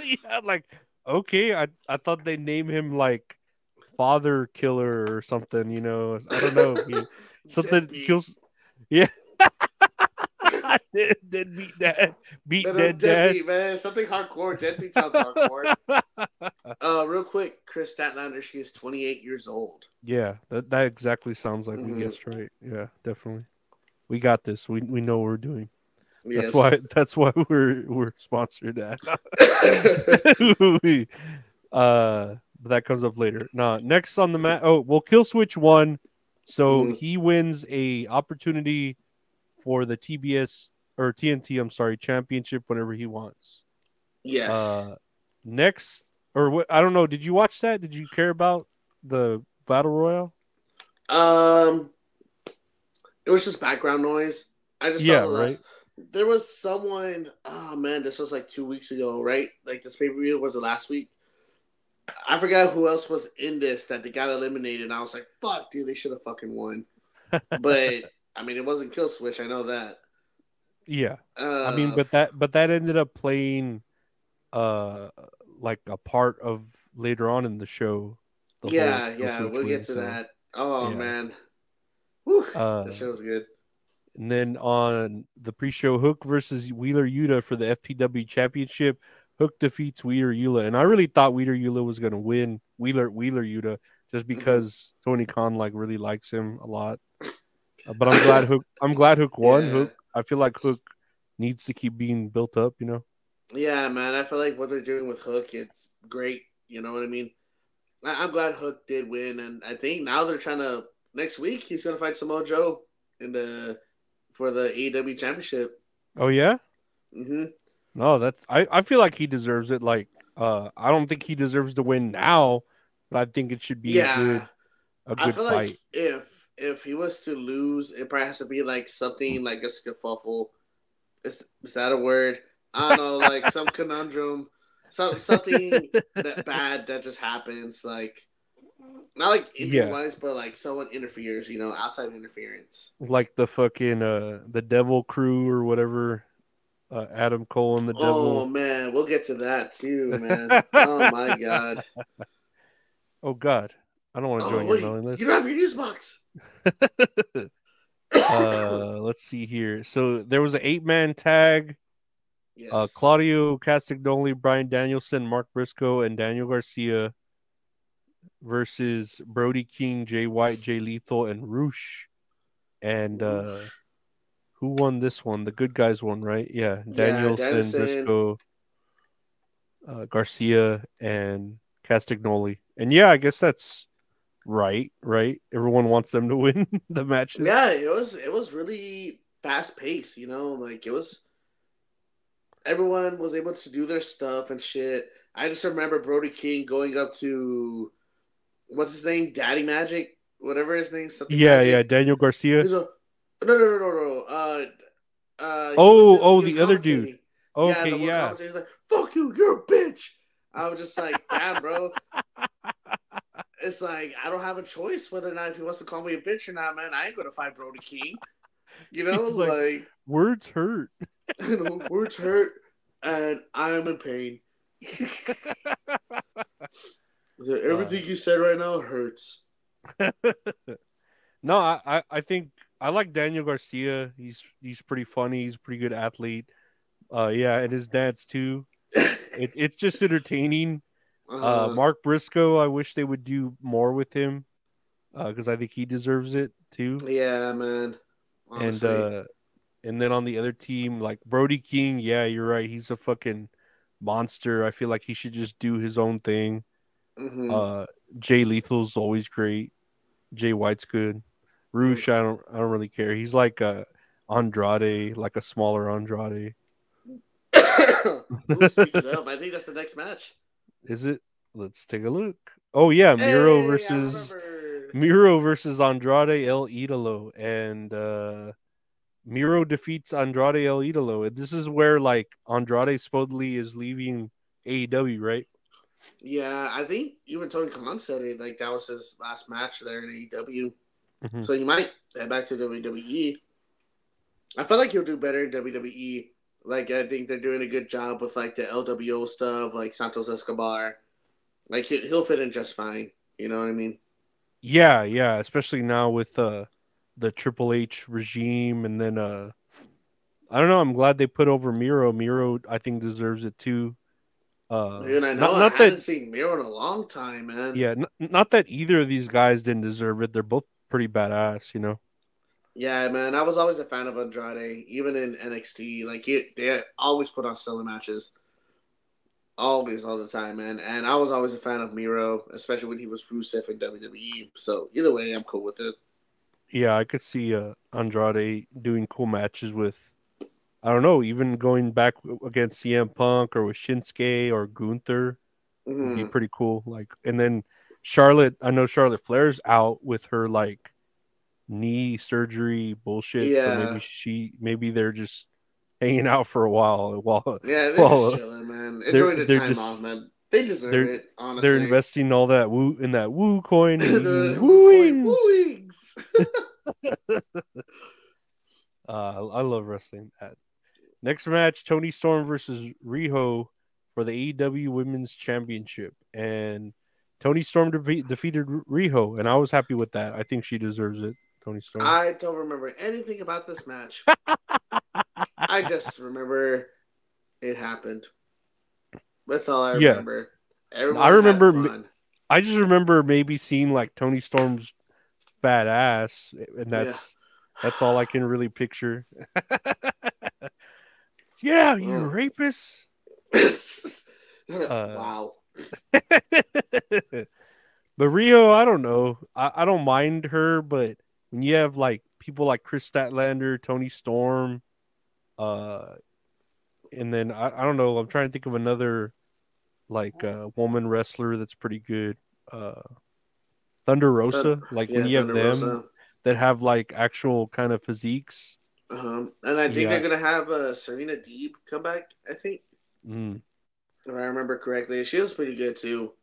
yeah, like okay, I I thought they name him like Father Killer or something. You know, I don't know. He- something Deadbeat. kills. Yeah. dead, dead beat dad, beat No, no, dead dad. deadbeat, man. Something hardcore. Deadbeat sounds hardcore. uh, real quick, Kris Statlander. She is 28 years old. Yeah, that that exactly sounds like Mhm. we guessed right. Yeah, definitely. We got this. We we know what we're doing. Yes. That's why that's why we're we're sponsored at. We- uh but that comes up later. Nah, next on the mat. Oh, well, Kill Switch won, so Mhm. he wins a opportunity for the TBS or TNT. I'm sorry, championship whenever he wants. yes. Uh, next or what? I don't know. Did you watch that? Did you care about the battle royal? Um, it was just background noise. I just Yeah, saw the last. There was someone. Oh man, this was like two weeks ago, right? Like this pay per view was the last week. I forgot who else was in this that they got eliminated. And I was like, "Fuck, dude, they should have fucking won." But I mean, it wasn't Kill Switch. I know that. Yeah. Uh, I mean, but that but that ended up playing uh like a part of later on in the show. the yeah, whole yeah, we'll get to so- that. Oh yeah. man, Whew, Uh, that show's good. And then on the pre-show, Hook versus Wheeler Yuta for the FTW Championship. Hook defeats Wheeler Yuta, and I really thought Wheeler Yuta was going to win. Wheeler Wheeler Yuta, just Mm-hmm. because Tony Khan like really likes him a lot. Uh, but I'm glad Hook. I'm glad Hook won. Yeah. Hook. I feel like Hook needs to keep being built up. You know. Yeah, man, I feel like what they're doing with Hook, it's great. You know what I mean? I- I'm glad Hook did win, and I think now they're trying to next week he's gonna fight Samoa Joe in the for the AEW Championship. Oh yeah. Mm-hmm. No, that's. I. I feel like he deserves it. Like, uh, I don't think he deserves to win now, but I think it should be Yeah, a good, a I good feel fight. like if if he was to lose, it probably has to be like something like a scuffle. Is is that a word? I don't know, like some conundrum, some something that bad that just happens, like not like injury Yeah. wise, but like someone interferes, you know, outside interference. like the fucking uh the devil crew or whatever uh adam cole and the Oh devil Oh man, we'll get to that too, man. oh my god. oh god i don't want to Oh join wait, your mailing list you don't have your news box. uh let's see here so there was an eight-man tag Yes. uh claudio castagnoli brian danielson mark briscoe and daniel garcia versus brody king jay white jay lethal and roosh and uh who won this one the good guys won right yeah Yeah, danielson Danielson. briscoe uh, Garcia and Castagnoli. And yeah, I guess that's right, right? Everyone wants them to win the matches. Yeah, it was it was really fast paced, you know, like it was everyone was able to do their stuff and shit. I just remember Brody King going up to what's his name? Daddy Magic? Whatever his name, something Yeah, Magic. yeah, Daniel Garcia. A, no, no, no, no, no. Uh, uh, Oh, was oh, the other dude. Okay, yeah. He's like, "Fuck you, you're a bitch." I was just like, "Damn, bro." It's like I don't have a choice whether or not if he wants to call me a bitch or not, man. I ain't gonna fight Brody King. You know, like- like, Words hurt. you know, words hurt, and I am in pain. Everything you said right now hurts. no, I, I, I think I like Daniel Garcia. He's he's pretty funny. He's a pretty good athlete. Uh, yeah, and his dad's too. It, it's just entertaining. Uh, Uh, Mark Briscoe. I wish they would do more with him because I think he deserves it too. yeah, man. and Honestly. uh, and then on the other team, like Brody King. Yeah, you're right. He's a fucking monster. I feel like he should just do his own thing. Mhm. Uh, Jay Lethal's always great. Jay White's good. Roosh, I don't, I don't really care. He's like a Andrade, like a smaller Andrade. Ooh, I think that's the next match. Is it? Let's take a look. Oh yeah, Miro Hey, versus. Miro versus Andrade El Idolo, and uh, Miro defeats Andrade El Idolo. And this is where like Andrade supposedly is leaving AEW, right? Yeah, I think even Tony Khan said it. Like that was his last match there in AEW, Mhm. so he might head back to WWE. I feel like he'll do better in WWE. Like I think they're doing a good job with like the LWO stuff, like Santos Escobar. Like he, he'll fit in just fine. You know what I mean? Yeah, yeah, especially now with uh the Triple H regime and then uh I don't know, I'm glad they put over Miro. Miro I think deserves it too. Uh and I know not, I not haven't that seen Miro in a long time, man. yeah, n- not that either of these guys didn't deserve it. They're both pretty badass, you know. Yeah, man. I was always a fan of Andrade, even in NXT. Like he, they always put on stellar matches, always, all the time, man. And I was always a fan of Miro, especially when he was Rusev in WWE. So either way, I'm cool with it. Yeah, I could see uh Andrade doing cool matches with I don't know, even going back against CM Punk or with Shinsuke or Gunther. would be pretty cool. Like, and then Charlotte, I know Charlotte Flair's out with her like knee surgery bullshit. So Yeah. maybe she, maybe they're just hanging out for a while while Yeah, they're Well, just chilling, man. Enjoy the time just- off, man. They deserve it. Honestly, they're investing all that woo in that woo coin. And the wooings. Uh, I love wrestling. That next match: Toni Storm versus Riho for the AEW Women's Championship, and Toni Storm de- defeated Riho, and I was happy with that. I think she deserves it. Toni Storm. I don't remember anything about this match. I just remember it happened. That's all I Yeah. remember. Everyone I remember. I just remember maybe seeing like Toni Storm's fat ass, and that's that's all I can really picture. yeah, you Mm. rapist. wow. but Riho, I don't know. I, I don't mind her, but when you have like people like Kris Statlander, Toni Storm, uh, and then I, I don't know. I'm trying to think of another like uh, woman wrestler that's pretty good. Uh, Thunder Rosa, like when Yeah, you have Thunder them Rosa. that have like actual kind of physiques. Um, and I think Yeah. they're gonna have uh, Serena Deeb come back. I think, Mm, if I remember correctly, she was pretty good too.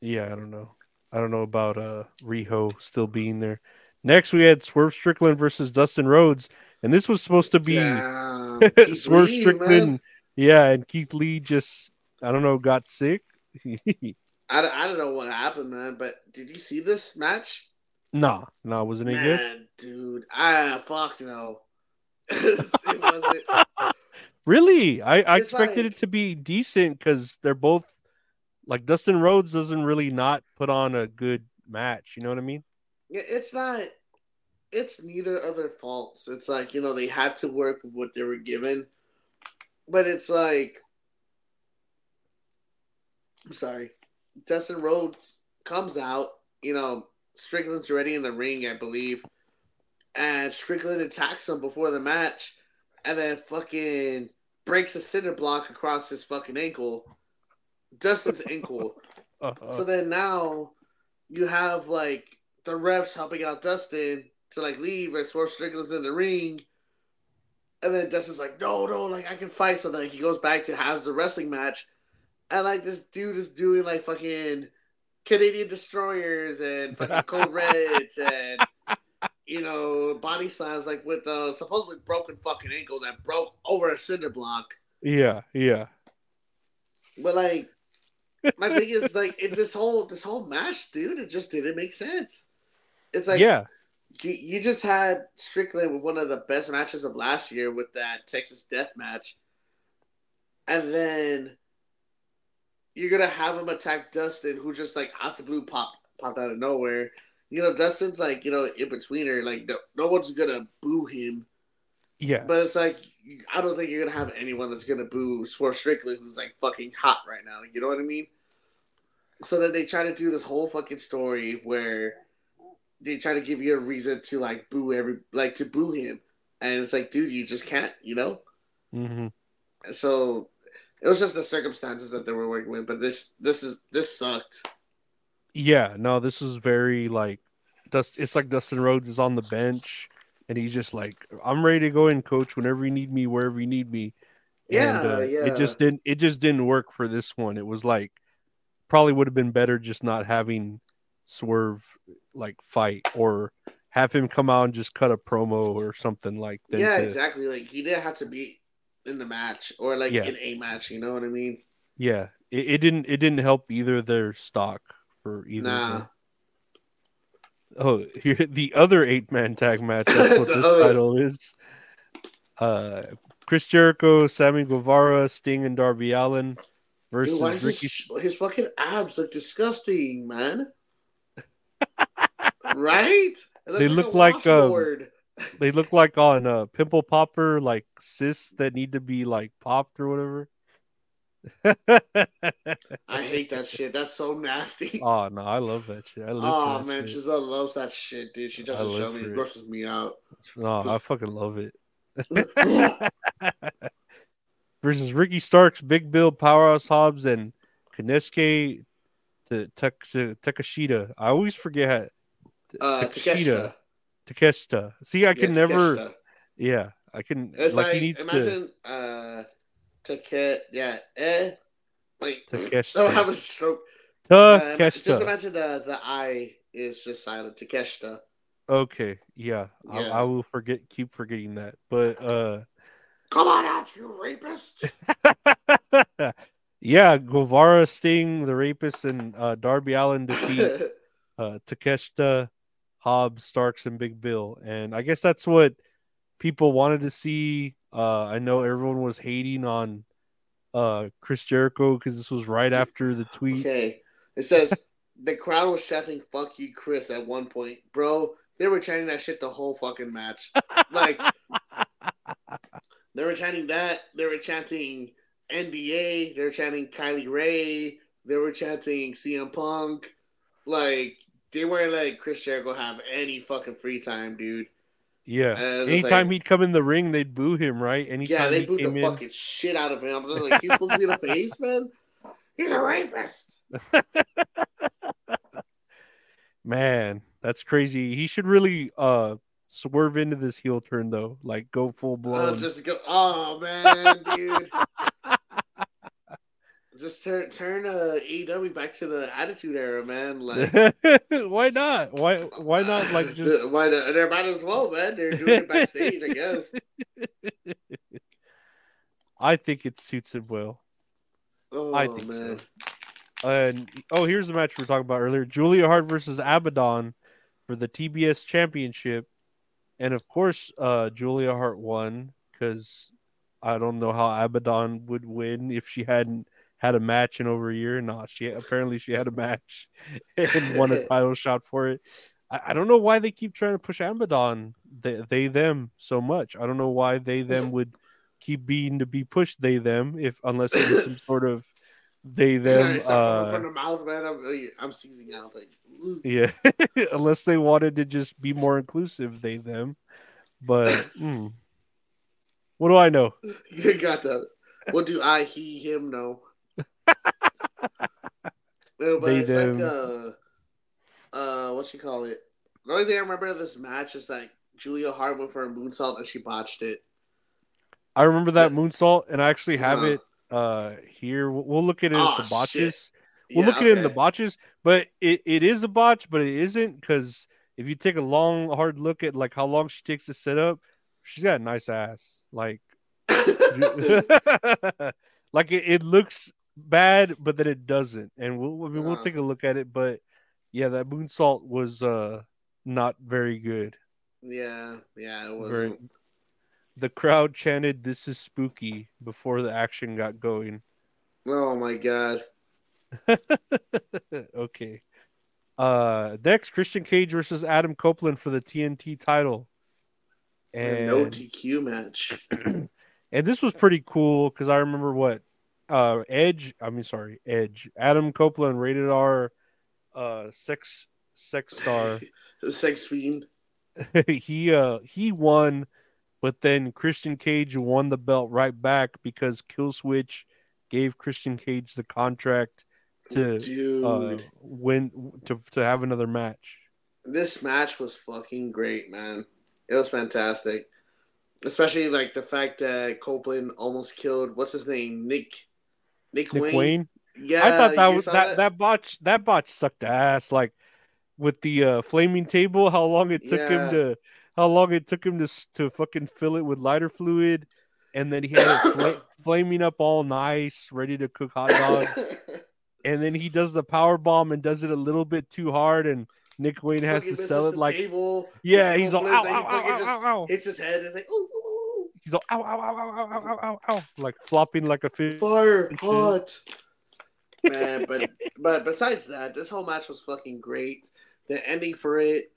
yeah, I don't know. I don't know about uh Riho still being there. Next, we had Swerve Strickland versus Dustin Rhodes, and this was supposed to be Damn, Swerve Lee, Strickland. man. Yeah, and Keith Lee just I don't know got sick. I, don't- I don't know what happened, man. But did you see this match? nah, nah, wasn't it good? Dude, I fuck no. it wasn't. Really, I, I expected like- it to be decent because they're both like Dustin Rhodes doesn't really not put on a good match. You know what I mean? Yeah, It's not. It's neither of their faults. It's like you know they had to work with what they were given, but it's like I'm sorry. Dustin Rhodes comes out. You know, Strickland's already in the ring, I believe, and Strickland attacks him before the match, and then fucking breaks a cinder block across his fucking ankle, Dustin's ankle. Uh-huh. So then now you have like the refs helping out Dustin to like leave and Swerve Strickland's in the ring. And then Dustin's like, no, no, like I can fight. So then he goes back to has the wrestling match. And like this dude is doing like fucking Canadian destroyers and fucking code reds and you know, body slams like with a supposedly broken fucking ankle that broke over a cinder block. yeah, yeah. But like, my thing is like, it this whole this whole match, dude, it just didn't make sense. It's like, yeah. you, you just had Strickland with one of the best matches of last year with that Texas Death match, and then you're gonna have him attack Dustin, who just like out the blue pop popped out of nowhere. You know, Dustin's like you know in betweener, like no, no one's gonna boo him. Yeah. But it's like I don't think you're gonna have anyone that's gonna boo Swerve Strickland, who's like fucking hot right now. You know what I mean? So then they try to do this whole fucking story where they try to give you a reason to like boo every like to boo him, and it's like, dude, you just can't, you know. hmm So it was just the circumstances that they were working with. But this this is this sucked. Yeah, no, this is very like Dust. It's like Dustin Rhodes is on the bench, and he's just like, "I'm ready to go in, coach. Whenever you need me, wherever you need me." Yeah, and, uh, yeah. It just didn't. It just didn't work for this one. It was like probably would have been better just not having Swerve like fight or have him come out and just cut a promo or something like that. yeah, to- exactly. Like he didn't have to be in the match or like Yeah. in a match. You know what I mean? Yeah, it, it didn't. It didn't help either their stock for either. Nah. Oh, here the other eight man tag match. That's what this other- title is. Uh, Chris Jericho, Sammy Guevara, Sting, and Darby Allin versus Dude, Ricky. his, his fucking abs look disgusting, man? right? They look like, um. They look like on a pimple popper, like cysts that need to be like popped or whatever. I hate that shit. That's so nasty. oh no, I love that shit. I Oh man, shit. Giselle loves that shit, dude. She doesn't show me. It grosses me out. No, I fucking love it. versus Ricky Starks, Big Bill, Powerhouse Hobbs, and Konosuke to Takeshita. I always forget Uh, Takeshita. See, I can Yeah, never. Yeah, I can. It's like, like, he needs to. imagine uh Take yeah, eh. Like Takeshita. don't have a stroke. Uh, Takeshita. just imagine the the I is just silent. Takeshita. Okay, yeah, I, I will forget. Keep forgetting that, but uh. Come on out, you rapist. yeah, Guevara, Sting, the rapist, and uh, Darby Allin defeat uh, Takeshita, Hobbs, Starks, and Big Bill. And I guess that's what people wanted to see. Uh, I know everyone was hating on uh, Chris Jericho because this was right after the tweet. okay. It says the crowd was chanting "fuck you, Chris" at one point, bro. They were chanting that shit the whole fucking match. Like they were chanting that. They were chanting NBA. They were chanting Kylie Rae. They were chanting CM Punk. Like they weren't like Chris Jericho have any fucking free time, dude. Yeah. Anytime like- he'd come in the ring, they'd boo him, right? Anytime Yeah, they he booed the in. fucking shit out of him. I'm like, he's supposed to be the face, man. He's a rapist. Man, that's crazy. He should really uh swerve into this heel turn though. Like go full Oh, blown. just go. Oh man, dude. just turn turn uh, AEW back to the Attitude Era, man. Like, why not? Why why not like just why not? They might as well, man. They're doing it backstage, I guess. I think it suits him well. Oh I think man, so. And oh, here's the match we were talking about earlier: Julia Hart versus Abaddon for the TBS Championship, and of course, uh, Julia Hart won because I don't know how Abaddon would win if she hadn't had a match in over a year. No, she apparently she had a match and won a title shot for it. I, I don't know why they keep trying to push Abaddon they, they them so much. I don't know why they them would keep being to be pushed they them if unless it was some sort of they them like from, uh, the mouth, man. I'm, I'm seizing out. Like, ooh. yeah unless they wanted to just be more inclusive they them but mm, what do i know you got that. What do I, he, him know? No, but They, it's like uh, uh, what you call it? The only thing I remember of this match is like Julia Hart went for a moonsault and she botched it. i remember that moonsault and i actually have Uh-huh. it uh here we'll we'll look at it Oh, at the shit. botches we'll Yeah, look at it in the okay. botches but it, it is a botch but it isn't because if you take a long hard look at like how long she takes to set up she's got a nice ass like like it, it looks bad, but then it doesn't. And we'll I mean, we'll take a look at it. But yeah, that moonsault was uh not very good. yeah, yeah, it was. Very, the crowd chanted "This is spooky" before the action got going. Oh my god. okay. Uh, next, Christian Cage versus Adam Copeland for the TNT title. And And no DQ match. and this was pretty cool because I remember what uh Edge, I mean sorry, Edge, Adam Copeland rated R uh sex sex star. Sex fiend. he uh he won, but then Christian Cage won the belt right back because Killswitch gave Christian Cage the contract to Dude, uh win to to have another match. this match was fucking great, man. It was fantastic. Especially like the fact that Copeland almost killed what's his name? Nick Nick, Nick Wayne. Wayne. Yeah, I thought that was saw that, that botch that botch sucked ass. Like with the uh, flaming table, how long it took Yeah. him to how long it took him to to fucking fill it with lighter fluid, and then he had it fla- flaming up all nice, ready to cook hot dogs. and then he does the power bomb and does it a little bit too hard, and Nick Wayne has to sell it like table. Yeah, he's all ow ow ow ow just ow hits his head. It's like ooh, He's all ow ow ow ow ow ow ow ow ow like flopping like a fish. fire hot. Man, but but besides that, this whole match was fucking great. The ending for it,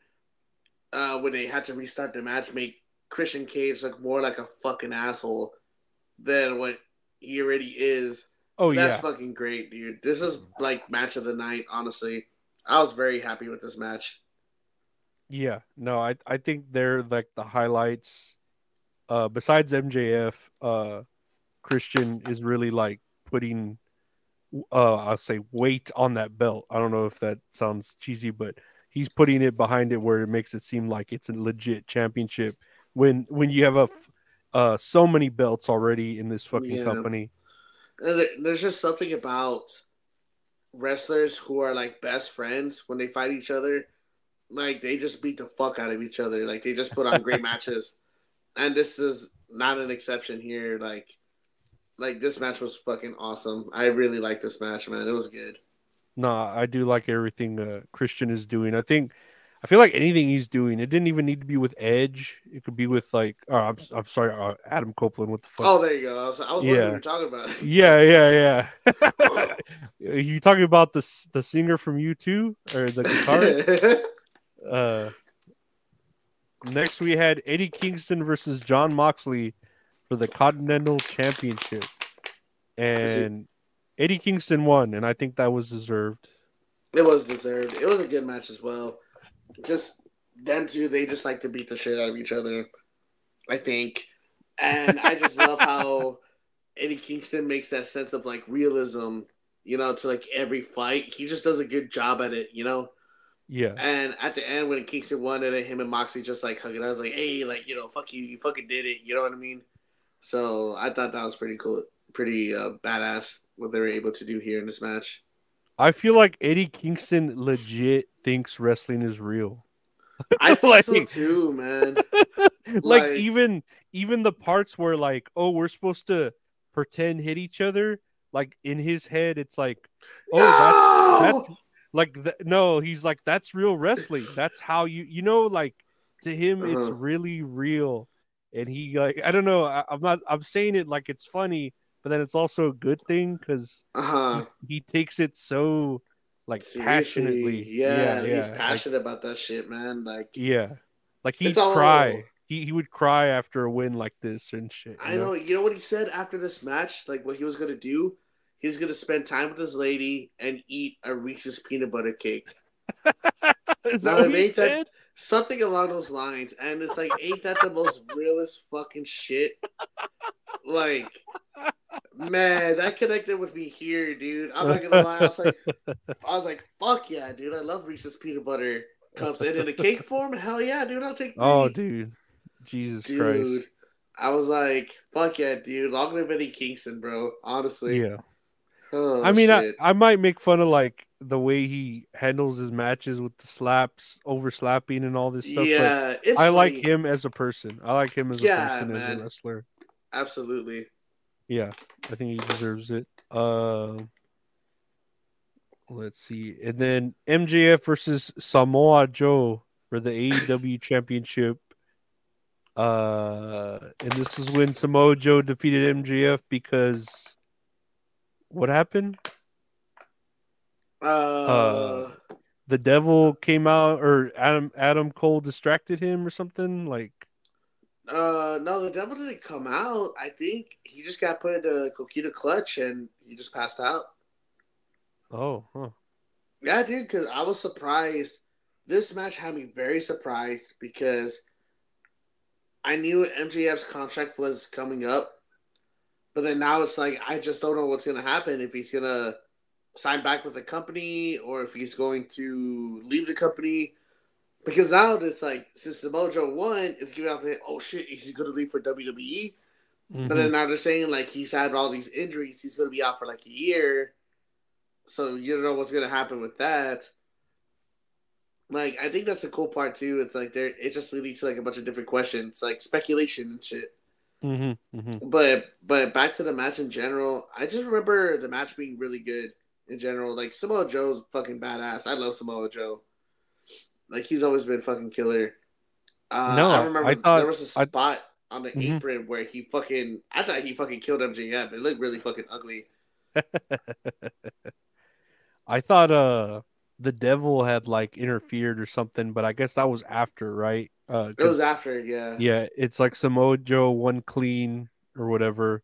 uh, when they had to restart the match, make Christian Cage look more like a fucking asshole than what he already is. Oh That's yeah, that's fucking great, dude. This is like match of the night, honestly. I was very happy with this match. Yeah, no, I I think they're like the highlights. Uh, besides MJF, uh, Christian is really like putting, uh, I'll say weight on that belt. I don't know if that sounds cheesy, but he's putting it behind it where it makes it seem like it's a legit championship. When when you have a, uh, so many belts already in this fucking Yeah. company. There's just something about wrestlers who are like best friends when they fight each other. Like they just beat the fuck out of each other. Like they just put on great matches. And this is not an exception here. Like like this match was fucking awesome. I really like this match, man. It was good. No, I do like everything uh, Christian is doing. I think I feel like anything he's doing, it didn't even need to be with Edge. It could be with like, oh, I'm I'm sorry, uh, Adam Copeland. What the fuck? Oh, there you go. I was, I was wondering Yeah. what you were talking about. Yeah, yeah, yeah. you talking about the the singer from U2 or the guitarist? uh, next we had Eddie Kingston versus Jon Moxley for the Continental Championship, and Eddie Kingston won, and I think that was deserved. It was deserved. It was a good match as well. Just them two, they just like to beat the shit out of each other. I think, and I just love how Eddie Kingston makes that sense of like realism, you know, to like every fight. He just does a good job at it, you know. Yeah, And at the end, when Kingston won, and then him and Moxie just like hugging, I was like, hey, like you know, fuck you, you fucking did it. You know what I mean? So I thought that was pretty cool, pretty uh, badass what they were able to do here in this match. I feel like Eddie Kingston legit thinks wrestling is real. I think Like- so too, man. like, Like- even even the parts where like, oh, we're supposed to pretend hit each other. Like in his head, it's like, oh, that's that's like th- no. He's like, that's real wrestling. That's how you you know like to him, it's Uh-huh. really real. And he like, I don't know. I, I'm not. I'm saying it like it's funny, but then it's also a good thing because uh-huh. he takes it so like Seriously, passionately. yeah, he's like- passionate about that shit, man. Like yeah, like he'd It's all- cry. He he would cry after a win like this and shit. I know, you know what he said after this match, like what he was gonna do. He's gonna spend time with his lady and eat a Reese's peanut butter cake. Is No, that what he ain't that- Something along those lines. And it's like, ain't that the most realest fucking shit? Like, man, that connected with me here, dude. I'm not gonna lie. I was like, I was like, fuck yeah, dude. I love Reese's peanut butter cups. And in a cake form, hell yeah, dude. I'll take oh, three. Oh, dude. Jesus dude. Christ. I was like, fuck yeah, dude. Long live Eddie Kingston, bro. Honestly. Yeah. Oh, I mean, I, shit. I might make fun of like the way he handles his matches with the slaps, over slapping, and all this stuff. yeah, I like him as a person. I like him as a Yeah, person, as a wrestler. Absolutely. Yeah, I think he deserves it. Uh, let's see, and then MJF versus Samoa Joe for the AEW Championship. Uh, and this is when Samoa Joe defeated MJF because what happened? Uh, The devil came out, or Adam Adam Cole distracted him, or something like. uh, no, the devil didn't come out. I think he just got put into Coquina clutch and he just passed out. Oh, huh. Yeah, dude, because I was surprised. This match had me very surprised because I knew MJF's contract was coming up, but then now it's like I just don't know what's gonna happen if he's gonna sign back with the company or if he's going to leave the company. Because now it's like since Samoa Joe won, it's giving out the oh shit, he's gonna leave for WWE? But Mhm. then now they're saying like he's had all these injuries, he's gonna be out for like a year. So you don't know what's gonna happen with that. Like I think that's the cool part too. It's like they're it's just leading to like a bunch of different questions, like speculation and shit. Mhm, mhm. But but back to the match in general, I just remember the match being really good in general. Like Samoa Joe's fucking badass. I love Samoa Joe. Like he's always been fucking killer. Uh, No, I remember I thought- there was a spot on the Mhm. apron where he fucking. I thought he fucking killed MJF. It looked really fucking ugly. I thought uh the devil had like interfered or something, but I guess that was after, right? Uh, It was after, yeah. yeah, it's like Samoa Joe won clean or whatever,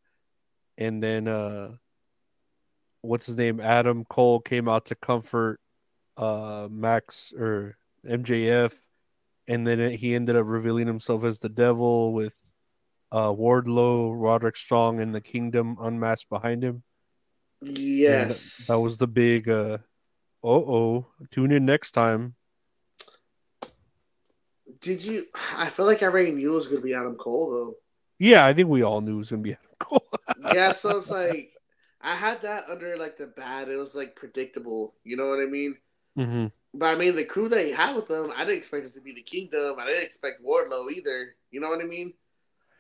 and then uh, what's his name? Adam Cole came out to comfort uh Max or MJF, and then it, he ended up revealing himself as the devil with uh Wardlow, Roderick Strong, and the Kingdom unmasked behind him. And that- Yes. that, was the big uh oh tune in next time. Did you? I feel like I already knew it was gonna be Adam Cole though. Yeah, I think we all knew it was gonna be Adam Cole. yeah, so it's like I had that under like the bad. It was like predictable. You know what I mean? hmm But I mean, the crew that he had with them, I didn't expect it to be the Kingdom. I didn't expect Wardlow either. You know what I mean?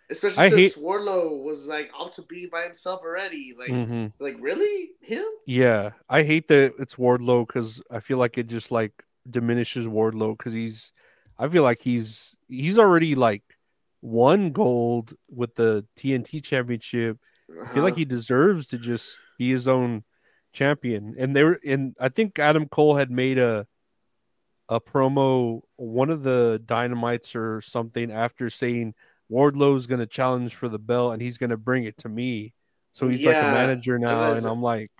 Especially I since hate- Wardlow was like out to be by himself already. Like, hmm like really him? Yeah, I hate that it's Wardlow because I feel like it just like diminishes Wardlow because he's, I feel like he's he's already like won gold with the TNT Championship. I feel like Uh-huh. he deserves to just be his own champion. And they were, and I think Adam Cole had made a a promo, one of the Dynamites or something, after saying Wardlow's going to challenge for the belt and he's going to bring it to me. So he's like a manager now, and I'm like,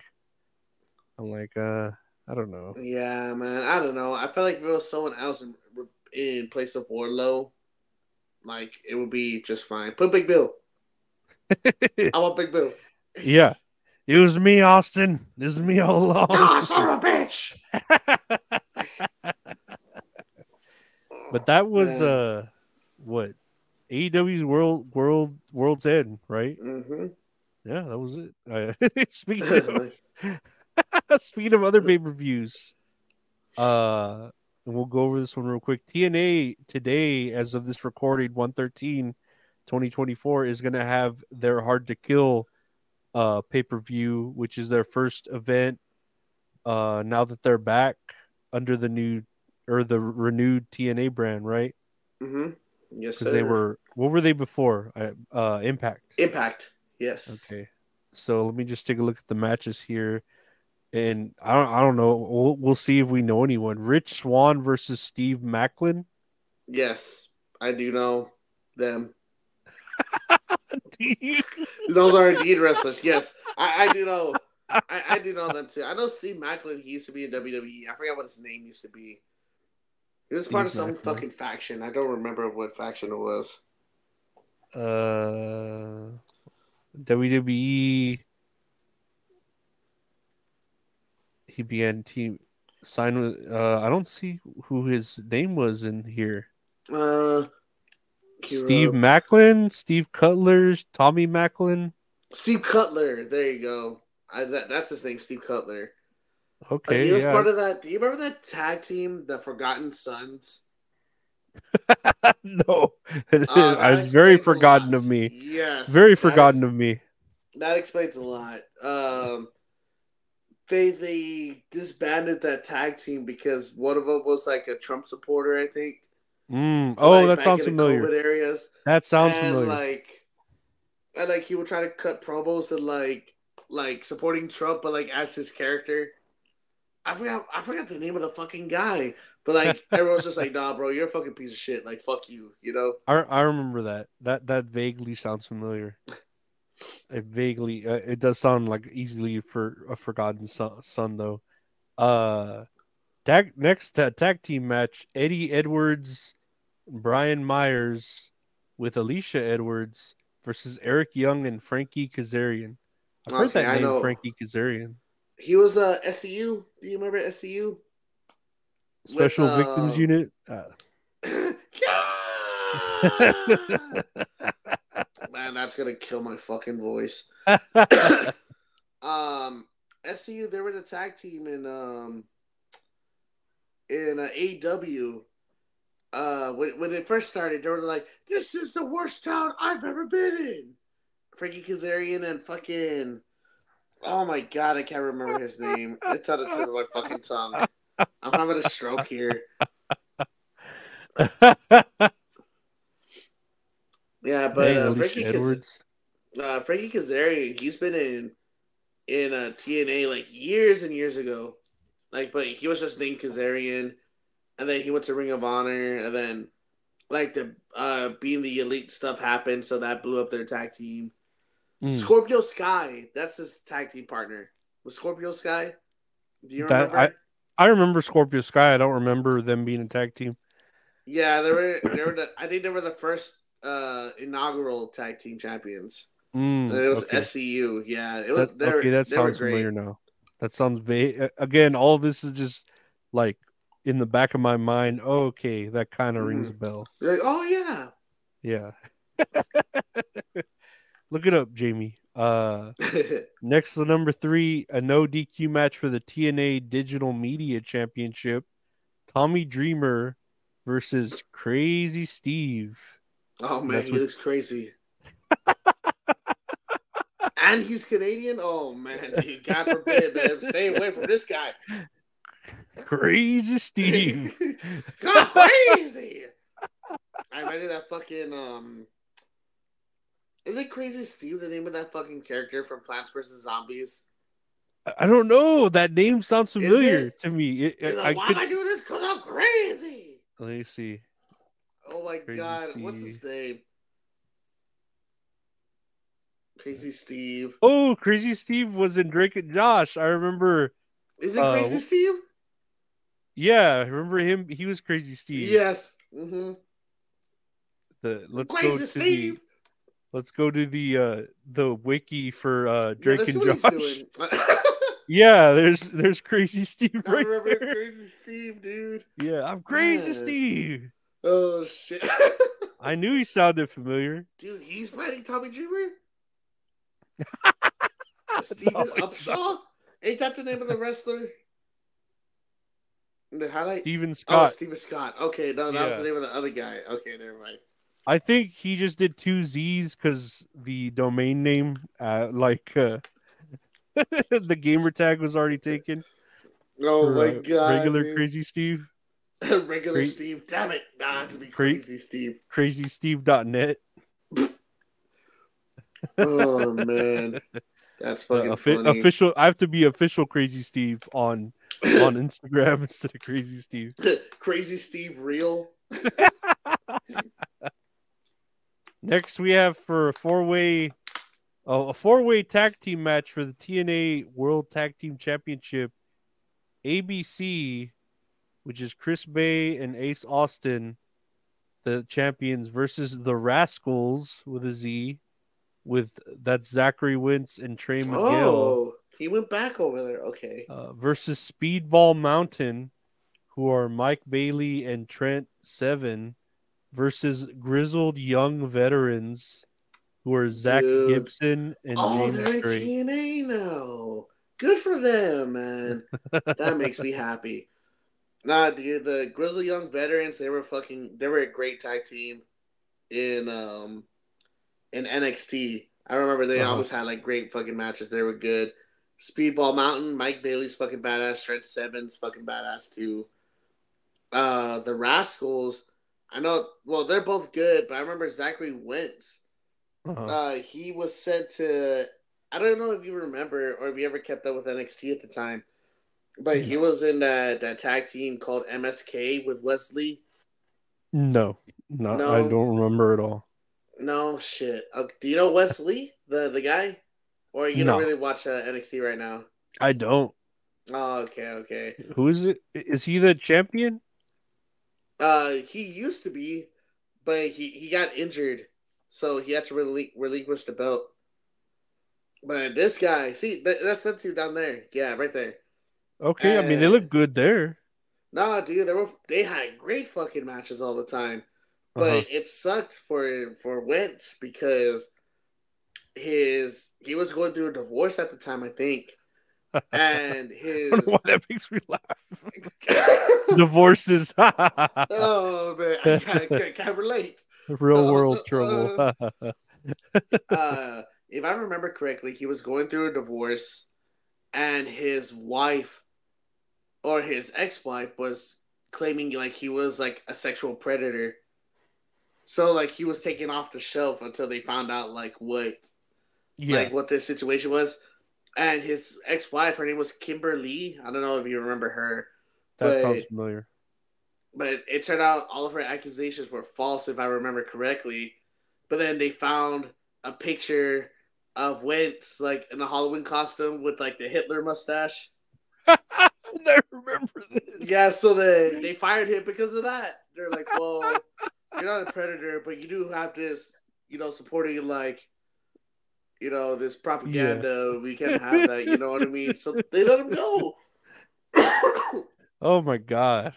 I'm like, uh, I don't know. Yeah, man. I don't know. I feel like if it was someone else in, place of Wardlow, like it would be just fine. Put Big Bill. I want Big Bill. Yeah. It was me, Austin. This is me all along. Ah, son of a bitch. But that was uh what AEW's world world world's end, right? hmm Yeah, that was it. Uh, speaking of speaking of other pay per views, uh, and we'll go over this one real quick. TNA today, as of this recording, 113 2024, is going to have their Hard to Kill uh, pay per view, which is their first event uh, now that they're back under the new or the renewed TNA brand, right? Mm-hmm. Yes, sir. they were, what were they before? Uh, Impact. Impact. Yes. Okay. So let me just take a look at the matches here. And I don't I don't know. We'll, we'll see if we know anyone. Rich Swann versus Steve Maclin. Yes, I do know them. Those are indeed wrestlers. Yes, I, I do know. I, I do know them too. I know Steve Maclin. He used to be in WWE. I forgot what his name used to be. He was part of some Maclin. fucking faction. I don't remember what faction it was. Uh, WWE. He team sign with. Uh, I don't see who his name was in here. Uh, Steve Maclin, Steve Cutler, Tommy Maclin. Steve Cutler. There you go. I, that, that's his name, Steve Cutler. Okay, he was yeah. part of that. Do you remember that tag team, the Forgotten Sons? no, Uh, I was very forgotten of me. Yes, Very forgotten ex- of me. That explains a lot. Um, they they disbanded that tag team because one of them was like a Trump supporter, I think. Mm. Oh, like, that sounds familiar. COVID areas, That sounds and familiar. like, and like he would try to cut promos and like like supporting Trump, but like as his character. I forgot I forgot the name of the fucking guy, but like everyone's just like, nah, bro, you're a fucking piece of shit. Like, fuck you, you know. I I remember that. That that vaguely sounds familiar. It vaguely uh, it does sound like easily for a forgotten son, son though. Uh, tag next uh, tag team match: Eddie Edwards, Brian Myers with Alisha Edwards versus Eric Young and Frankie Kazarian. I've heard Okay, that name, know. Frankie Kazarian. He was uh SCU. Do you remember SCU? Special uh, Victims Unit. Uh, Man, that's gonna kill my fucking voice. um, SCU, there was a tag team in um in uh, AW. Uh, when when it first started, they were like, "This is the worst town I've ever been in." Frankie Kazarian and fucking. Oh my god, I can't remember his name. It's on the tip of my fucking tongue. I'm having a stroke here. Yeah, but uh, Frankie Kaz- uh, Frankie Kazarian, he's been in in uh, TNA like years and years ago. Like, but he was just named Kazarian, and then he went to Ring of Honor, and then like the uh being the elite stuff happened, so that blew up their tag team. Mm. Scorpio Sky, that's his tag team partner. Was Scorpio Sky? Do you That- remember? I remember Scorpio Sky. I don't remember them being a tag team. yeah, they were. They were. The, I think they were the first uh inaugural tag team champions. Mm, it was okay. SCU. Yeah, it was. That- okay, that sounds familiar now. That sounds. Again, all this is just like in the back of my mind. Oh, okay, that kind of rings a Mm-hmm. bell. Like, oh yeah. Yeah. Look it up, Jamie. Uh, next to number three, a no DQ match for the TNA Digital Media Championship. Tommy Dreamer versus Crazy Steve. Oh man, he what- looks crazy. and he's Canadian. Oh man, dude, God forbid, man, stay away from this guy. Crazy Steve. Go crazy. I read that fucking um. Is it Crazy Steve the name of that fucking character from Plants vs Zombies? I don't know. That name sounds familiar it? to me. It, He's I, like, Why could am I doing this? Cause I'm crazy. Let me see. Oh my Crazy god, what's his name? Crazy Steve. Oh, Crazy Steve was in Drake and Josh. I remember. Is it Uh, Crazy Steve? Yeah, I remember him. He was Crazy Steve. Yes. Mm-hmm. The let's go Crazy to Steve. the let's go to the uh the wiki for uh Drake that's and Josh. Yeah, there's there's Crazy Steve right I remember there. Crazy Steve, dude. Yeah, I'm Crazy Yeah. Steve. Oh shit. I knew he sounded familiar. dude, he's fighting Tommy Dreamer? It's Upshaw? Ain't that the name of the wrestler? The highlight? Steven Oh, Scott. Steven Scott. Okay, no, that was the name of the other guy. Okay, never mind. I think he just did two Z's because the domain name, uh, like uh, the gamer tag was already taken. Oh for, my uh, god. regular dude. Crazy Steve, regular Cra- Steve. Damn it. Nah, to be Cra- crazy Steve. crazysteve.net. Oh man. That's Uh, fucking offi- funny. official. I have to be official Crazy Steve on on Instagram instead of Crazy Steve. crazy Steve real. Next, we have for a four way Oh, a four-way tag team match for the TNA World Tag Team Championship. ABC, which is Chris Bey and Ace Austin, the champions, versus the Rascals with a Z, with that's Zachary Wentz and Trey Miguel. Oh, he went back over there. Okay. uh, versus Speedball Mountain, who are Mike Bailey and Trent Seven, versus Grizzled Young Veterans, who are Zach Dude. Gibson and Oh, they're in TNA now. Good for them, man. that makes me happy. Nah, the the Grizzly Young veterans, they were fucking they were a great tag team in um in NXT. I remember they Uh-huh. always had like great fucking matches. They were good. Speedball Mountain, Mike Bailey's fucking badass, Trent Seven's fucking badass too. Uh the Rascals, I know well they're both good, but I remember Zachary Wentz Uh-huh. uh, he was sent to. I don't know if you remember or if you ever kept up with NXT at the time, but he was in that that tag team called MSK with Wes Lee. no, no, I don't remember at all. No shit. Uh, do you know Wes Lee, the the guy, or you No. don't really watch uh, NXT right now? I don't. Oh, okay, okay. Who is it? Is he the champion? Uh, he used to be, but he he got injured, so he had to relinqu- relinquish the belt. But this guy, see, that, that's that's you down there. Yeah, right there. Okay, I mean they Uh, look good there. Nah, dude, they were they had great fucking matches all the time, but Uh-huh. it sucked for for Wentz because his he was going through a divorce at the time, I think, and his why that makes me laugh. Divorces, oh man, I can't, can't, can't relate. real world trouble. Uh, if I remember correctly, he was going through a divorce, and his wife or his ex-wife was claiming like he was like a sexual predator. So like he was taken off the shelf until they found out like what yeah, like what the situation was. And his ex-wife, her name was Kimber Lee. I don't know if you remember her, that but sounds familiar. but it turned out all of her accusations were false, if I remember correctly. But then they found a picture of Wentz like in a Halloween costume with like the Hitler mustache. I remember this. Yeah, so then they fired him because of that. They're like, "Well, you're not a predator, but you do have this, you know, supporting like, you know, this propaganda. We can't have that. You know what I mean?" So they let him go. Oh my god.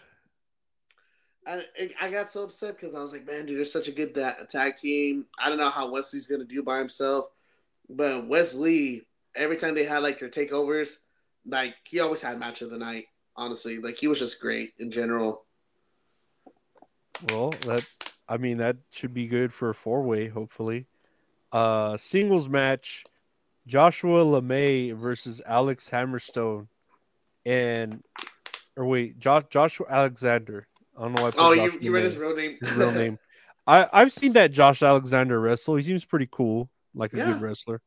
I, I got so upset because I was like, man, dude, they're such a good da- tag team. I don't know how Wes Lee's gonna do by himself, but Wes Lee, every time they had like their takeovers, like he always had match of the night. Honestly, like he was just great in general. Well, that I mean that should be good for a four way, hopefully. Uh singles match, Joshua LeMay versus Alex Hammerstone. And or wait, Josh Joshua Alexander. I don't know why Oh, you you read his real name? his real name. I, I've seen that Josh Alexander wrestle. He seems pretty cool, like a Yeah. good wrestler.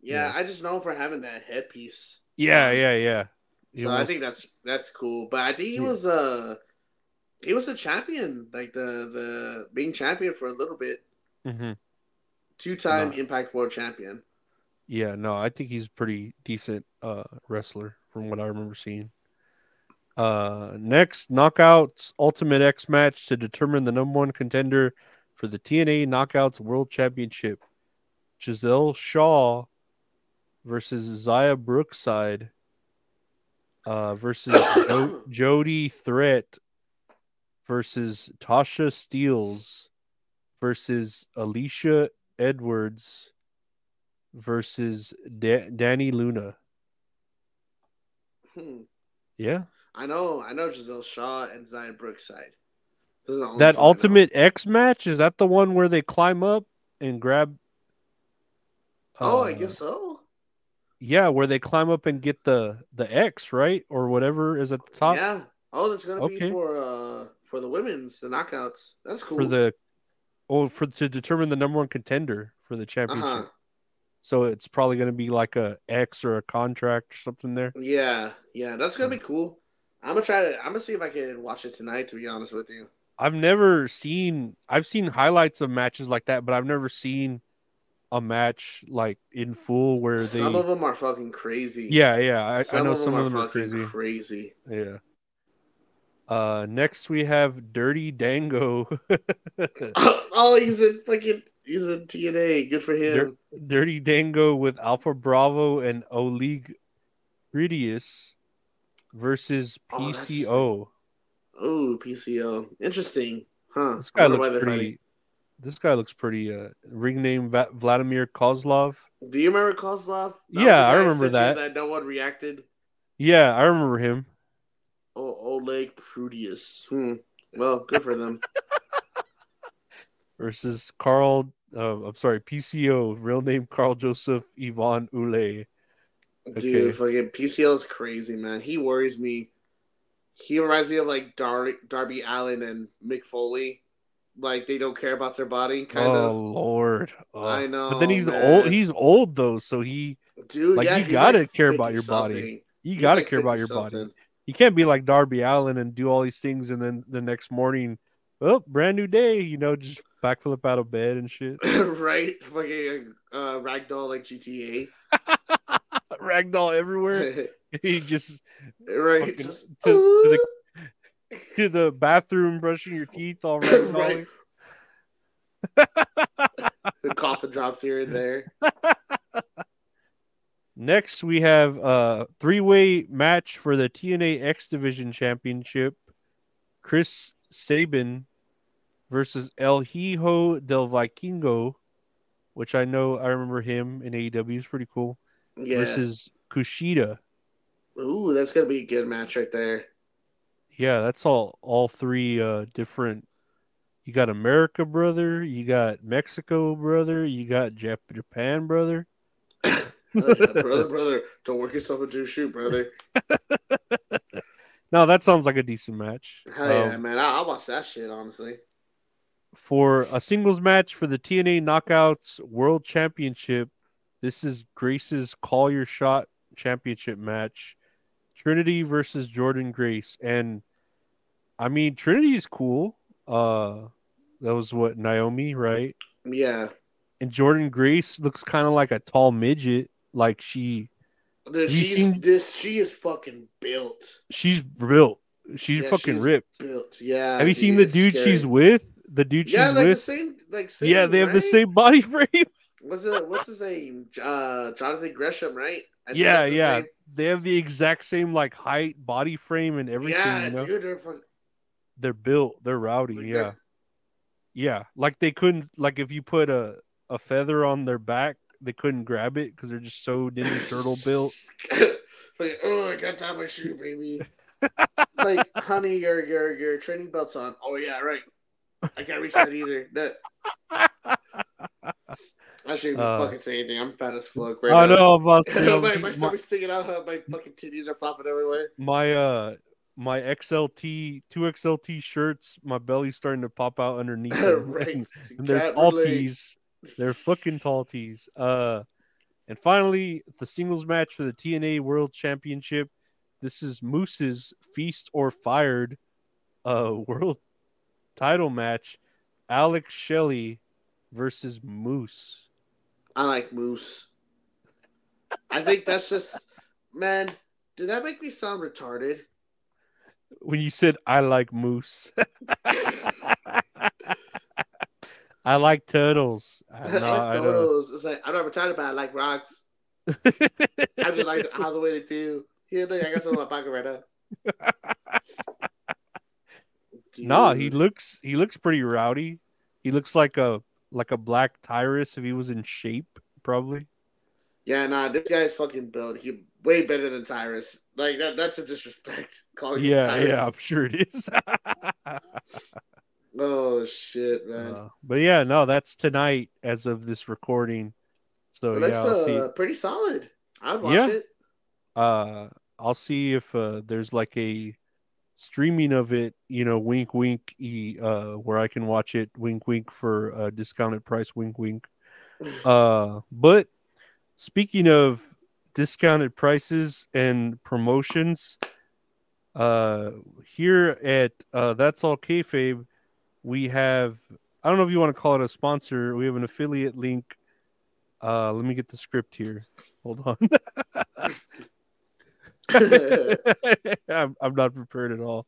yeah, Yeah. I just know him for having that headpiece. Yeah, yeah, yeah. He So I think that's that's cool. But I think he was uh he was a champion, like the the being champion for a little bit. Mhm. Two time No. Impact World Champion. Yeah, no, I think he's a pretty decent uh wrestler from what I remember seeing. Uh next knockouts ultimate X match to determine the number one contender for the TNA Knockouts World Championship. Giselle Shaw versus Xia Brookside uh versus jo- Jody Threat versus Tasha Steeles versus Alisha Edwards versus da- Dani Luna. Hmm. Yeah, I know, I know Giselle Shaw and Xia Brookside. Those are the only that two I know. Ultimate X match is that the one where they climb up and grab? Oh, I uh, guess so. Yeah, where they climb up and get the the X right or whatever is at the top Yeah. Oh, that's gonna Okay. be for uh for the women's the knockouts. That's cool. for the oh for to determine the number one contender for the championship. uh huh. So it's probably going to be like a X or a contract or something there. Yeah, yeah, that's gonna Hmm. be cool. I'm gonna try to. I'm gonna see if I can watch it tonight. To be honest with you. I've never seen I've seen highlights of matches like that, but I've never seen a match like in full where they Some of them are fucking crazy. Yeah, yeah. I, I know of some of them are crazy. crazy. Yeah. Uh next we have Dirty Dango. oh, he's in fucking he's in TNA. Good for him. Dirty Dango with Alpha Bravo and Oleg Prudius versus Oh, PCO. Oh, PCO. Interesting. Huh. This guy looks pretty. This guy looks pretty. Uh, ring name Va- Vladimir Kozlov. Do you remember Kozlov? That Yeah, I remember that. That no one reacted. Yeah, I remember him. Oh, Oleg Prudius. Hmm. Well, good for them. Versus Carl. Uh, I'm sorry, PCO. Real name Carl Joseph Ivan Ule. Okay. Dude, fucking is crazy, man. He worries me. He reminds me of like Dar- Darby Allin and Mick Foley. Like they don't care about their body, kind oh of. Lord. Oh. I know. But then he's man. old. He's old though, so he Dude, like, yeah, you gotta like care about your 50-something. body. you He's gotta like care about your body. You can't be like Darby Allin and do all these things, and then the next morning, well, brand new day. You know, just backflip out of bed and shit. right? Fucking uh, ragdoll like GTA. Ragdoll everywhere. he just right? To- to to the bathroom brushing your teeth all ragdolling. right. The coffin drops here and there. Next, we have a three-way match for the TNA X Division Championship. Chris Sabin versus El Hijo del Vikingo, which I know I remember him in AEW is pretty cool. Yeah. Versus Kushida. Ooh, that's gonna be a good match right there. Yeah, that's all all three uh different you got America brother, you got Mexico brother, you got Jap- Japan brother. Yeah, brother, brother, don't work yourself into a shoot, brother. No, that sounds like a decent match. Hell yeah, Um, man. I- I'll watch that shit, honestly. for a singles match for the TNA Knockouts World Championship. This is Grace's Call Your Shot Championship match. Trinity versus Jordynne Grace. And I mean Trinity is cool. Uh that was what Naomi, right? Yeah. And Jordynne Grace looks kind of like a tall midget. Like she Dude, you she's seen- this she is fucking built. she's built. She's Yeah, fucking she's ripped. Built. Yeah. Have you seen the dude scary. she's with? The dude Yeah, she's like the with? same like same, yeah, they have the same body frame. What's it what's his name? Uh Jonathan Gresham, right? I Yeah, the yeah. same. They have the exact same like height, body frame, and everything. Yeah, you know? dude, they're built. They're rowdy. like, yeah, they're- yeah. Like they couldn't. Like if you put a a feather on their back, they couldn't grab it because they're just so Ninja Turtle built. like, oh, I got to tie my shoe, baby. like, honey, your your your training belt's on. Oh yeah, right. I can't reach that either. That I shouldn't even Uh, fucking say anything. I'm fat as fuck right I now. you know, my, my my, stomach's sticking out. My fucking titties are flopping everywhere. my uh my XLT two XLT shirts. My belly's starting to pop out underneath. them. right. and, and they're tall relate. tees. They're fucking tall tees. Uh, and finally, the singles match for the TNA World Championship. This is Moose's Feast or Fired, uh, world title match. Alex Shelley versus Moose. I like moose. I think that's just man. Did that make me sound retarded? When you said I like Moose, I like turtles. I, I no, like I don't. those. It's like I'm not retarded, but I like rocks. I just like how the way they feel. Here, look, I got some in my pocket right now. Nah, he looks he looks pretty rowdy. He looks like a like a black Tyrus if he was in shape, probably. Yeah, nah, this guy's fucking built. He way better than Tyrus. Like that. That's a disrespect. Calling him Yeah, yeah, I'm sure it is. Oh shit, man. Uh, but yeah, no, that's tonight as of this recording. So Well, that's I'll uh, pretty solid. I'd watch Yeah. it. Uh, I'll see if uh, there's like a streaming of it. You know, wink, wink. Uh, where I can watch it. Wink, wink for a discounted price. Wink, wink. Uh, but speaking of discounted prices and promotions, uh, here at uh, That's All Kayfabe, we have I don't know if you want to call it a sponsor. We have an affiliate link Uh, let me get the script here. Hold on. I'm, I'm not prepared at all.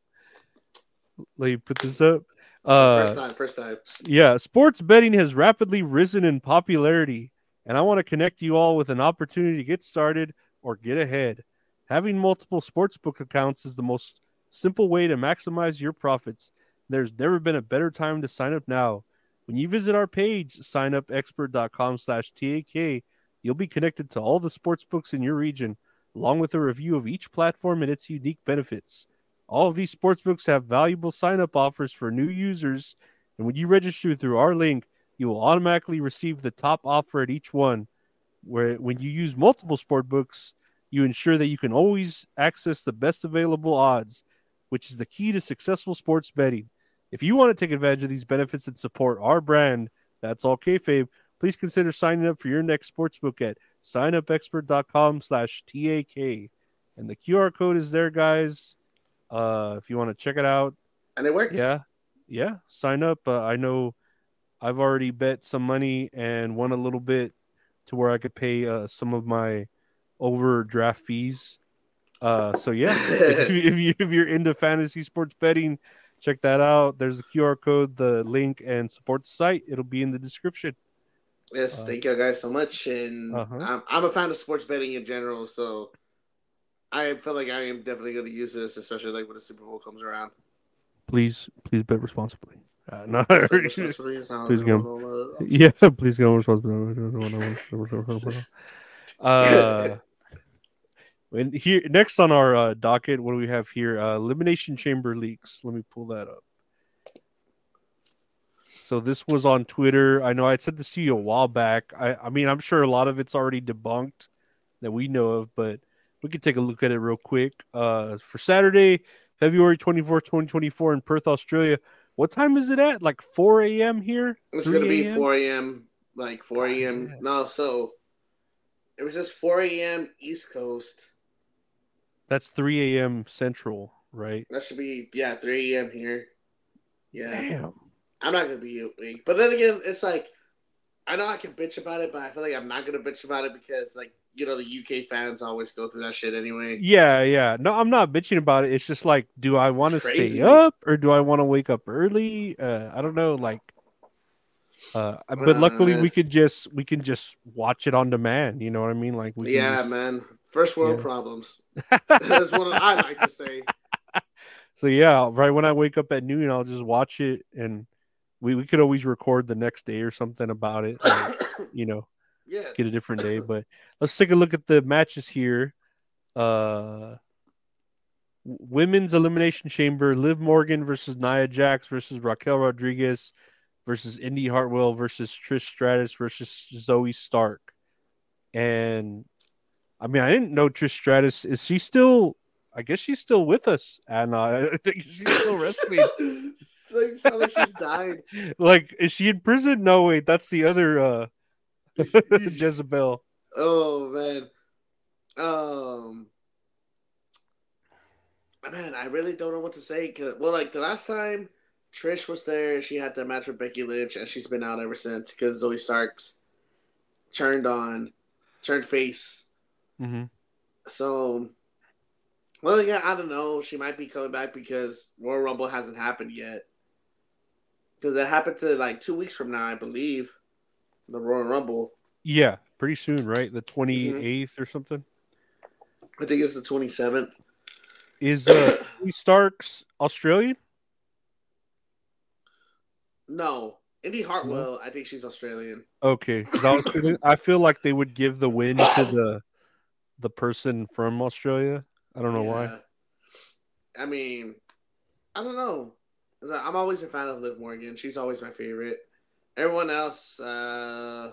Let me put this up. Uh, first time, first time. yeah, sports betting has rapidly risen in popularity, and I want to connect you all with an opportunity to get started or get ahead. Having multiple sportsbook accounts is the most simple way to maximize your profits. There's never been a better time to sign up now. When you visit our page, signupexpert.com slash TAK, you'll be connected to all the sportsbooks in your region, along with a review of each platform and its unique benefits. All of these sportsbooks have valuable sign up offers for new users, and when you register through our link, you will automatically receive the top offer at each one. Where when you use multiple sportbooks, you ensure that you can always access the best available odds, which is the key to successful sports betting. If you want to take advantage of these benefits and support our brand, that's all kayfabe, please consider signing up for your next sportsbook at signupexpert.com slash TAK. And the QR code is there, guys. Uh, if you want to check it out, And it works. yeah, yeah, sign up. Uh, I know I've already bet some money and won a little bit to where I could pay uh, some of my overdraft fees. Uh, so yeah, if, you, if, you, if you're into fantasy sports betting, check that out. There's a QR code, the link, and support the site. It'll be in the description. Yes, Uh, thank you guys so much. And Uh-huh. I'm, I'm a fan of sports betting in general, so I feel like I am definitely going to use this, especially like when the Super Bowl comes around. Please, please bet responsibly. Uh, no, Please Please go. yeah, please go responsibly. Uh, and here next on our uh, docket, what do we have here? Uh, Elimination Chamber leaks. Let me pull that up. So this was on Twitter. I know I said this to you a while back. I, I mean, I'm sure a lot of it's already debunked that we know of, but we could take a look at it real quick. Uh, for Saturday, February 24th, 2024 in Perth, Australia. What time is it at? Like 4 a.m. here? It's going to be 4 a.m., like 4 a.m. No, so it was just 4 a.m. East Coast. That's 3 a.m. Central, right? That should be, yeah, 3 a.m. here. Yeah. Damn. I'm not gonna be awake. But then again, it's like I know I can bitch about it, but I feel like I'm not gonna bitch about it because like you know the UK fans always go through that shit anyway. Yeah, yeah. No, I'm not bitching about it. It's just like, do I want to stay up or do I want to wake up early? Uh, I don't know. Like, uh, but luckily Uh, we could just we can just watch it on demand. You know what I mean? Like, we Yeah, just- man. First world Yeah. problems. That's what I like to say. So yeah, right when I wake up at noon, I'll just watch it, and we we could always record the next day or something about it. like, you know, yeah. get a different day. But let's take a look at the matches here. Uh, women's elimination chamber: Liv Morgan versus Nia Jax versus Raquel Rodriguez versus Indi Hartwell versus Trish Stratus versus Zoey Stark. And I mean, I didn't know Trish Stratus. Is she still? I guess she's still with us, and I think she's still wrestling. like, like she's died. like, is she in prison? No, wait, that's the other uh, Jezebel. Oh man. Um man, I really don't know what to say. Cause, well, like the last time Trish was there, she had that match with Becky Lynch, and she's been out ever since because Zoey Starks turned on, turned face. Mm-hmm. So, well, yeah, I don't know. She might be coming back because Royal Rumble hasn't happened yet. Because it happened to like two weeks from now, I believe. The Royal Rumble. Yeah, pretty soon, right? The 28th or something. I think it's the twenty seventh. Is uh Starks Australian? No, Indi Hartwell. I think she's Australian. Okay, I was feeling, I feel like they would give the win to the the person from Australia. I don't know why. I mean, I don't know. I'm always a fan of Liv Morgan. She's always my favorite. Everyone else, uh,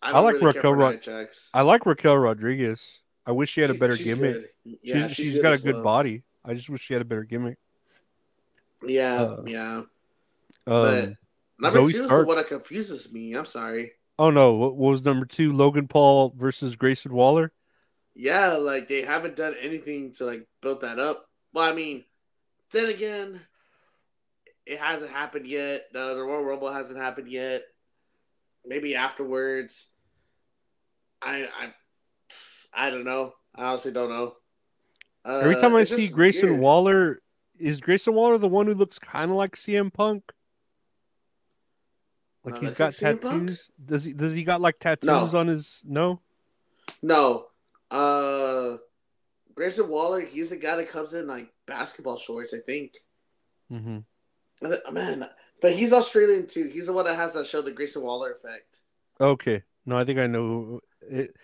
I I like really Raquel Rod- I like Raquel Rodriguez. I wish she had a She- better she's gimmick. good. Yeah, she's she's she's good got a good well. body. I just wish she had a better gimmick. Yeah, Uh, yeah. Um, But number Zoey two is the one that confuses me. I'm sorry. oh no, what, what was number two? Logan Paul versus Grayson Waller. Yeah, like they haven't done anything to like build that up. Well, I mean, then again, it hasn't happened yet. The, the Royal Rumble hasn't happened yet. Maybe afterwards. I I I don't know. I honestly don't know. Uh, Every time I see Grayson weird. Waller, is Grayson Waller the one who looks kind of like CM Punk? Like Uh, he's got like tattoos. Does he? Does he got like tattoos No. on his? No. No. Uh Grayson Waller, he's the guy that comes in like basketball shorts, I think. Mm-hmm. Man, but he's Australian too. He's the one that has that show, the Grayson Waller effect. Okay. No, I think I know it.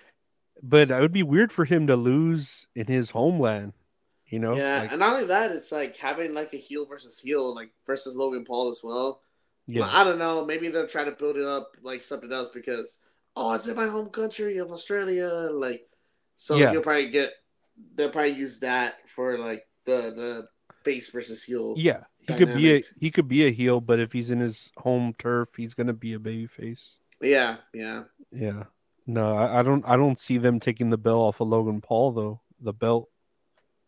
But it would be weird for him to lose in his homeland. You know? yeah, Like, and not only that, it's like having like a heel versus heel, like versus Logan Paul as well. yeah. I don't know. Maybe they're trying to build it up like something else because oh, it's in my home country of Australia. Like, so Yeah. he'll probably get. They'll probably use that for like the the face versus heel. Yeah. He could be a he could be a heel, but if he's in his home turf, he's gonna be a baby face. yeah, yeah. Yeah. No, I, I don't I don't see them taking the belt off of Logan Paul though. The belt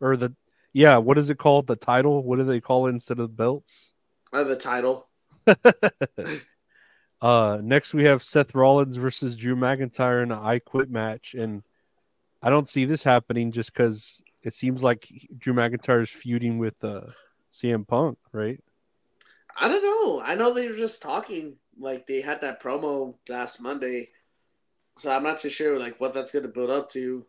or the yeah, what is it called? The title? What do they call it instead of belts? Uh, the title. uh next we have Seth Rollins versus Drew McIntyre in an I Quit match, and I don't see this happening just because it seems like Drew McIntyre is feuding with uh CM Punk, right? I don't know. I know they were just talking. Like they had that promo last Monday, so I'm not too sure like what that's going to build up to.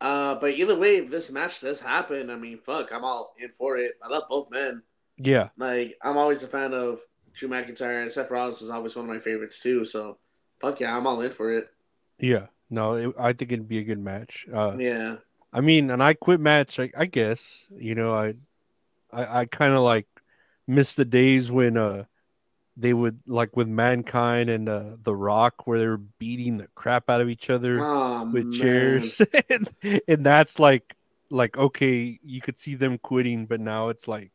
Uh, but either way, if this match does happen, I mean, fuck, I'm all in for it. I love both men. Yeah, Like I'm always a fan of Drew McIntyre and Seth Rollins is always one of my favorites too. So fuck yeah, I'm all in for it. yeah. No, it, I think it'd be a good match. Uh, Yeah, I mean, an I quit match, I, I guess. You know, I I, I kind of like miss the days when uh they would like with mankind and uh the rock where they were beating the crap out of each other oh, with man. chairs and, and that's like like okay you could see them quitting but now it's like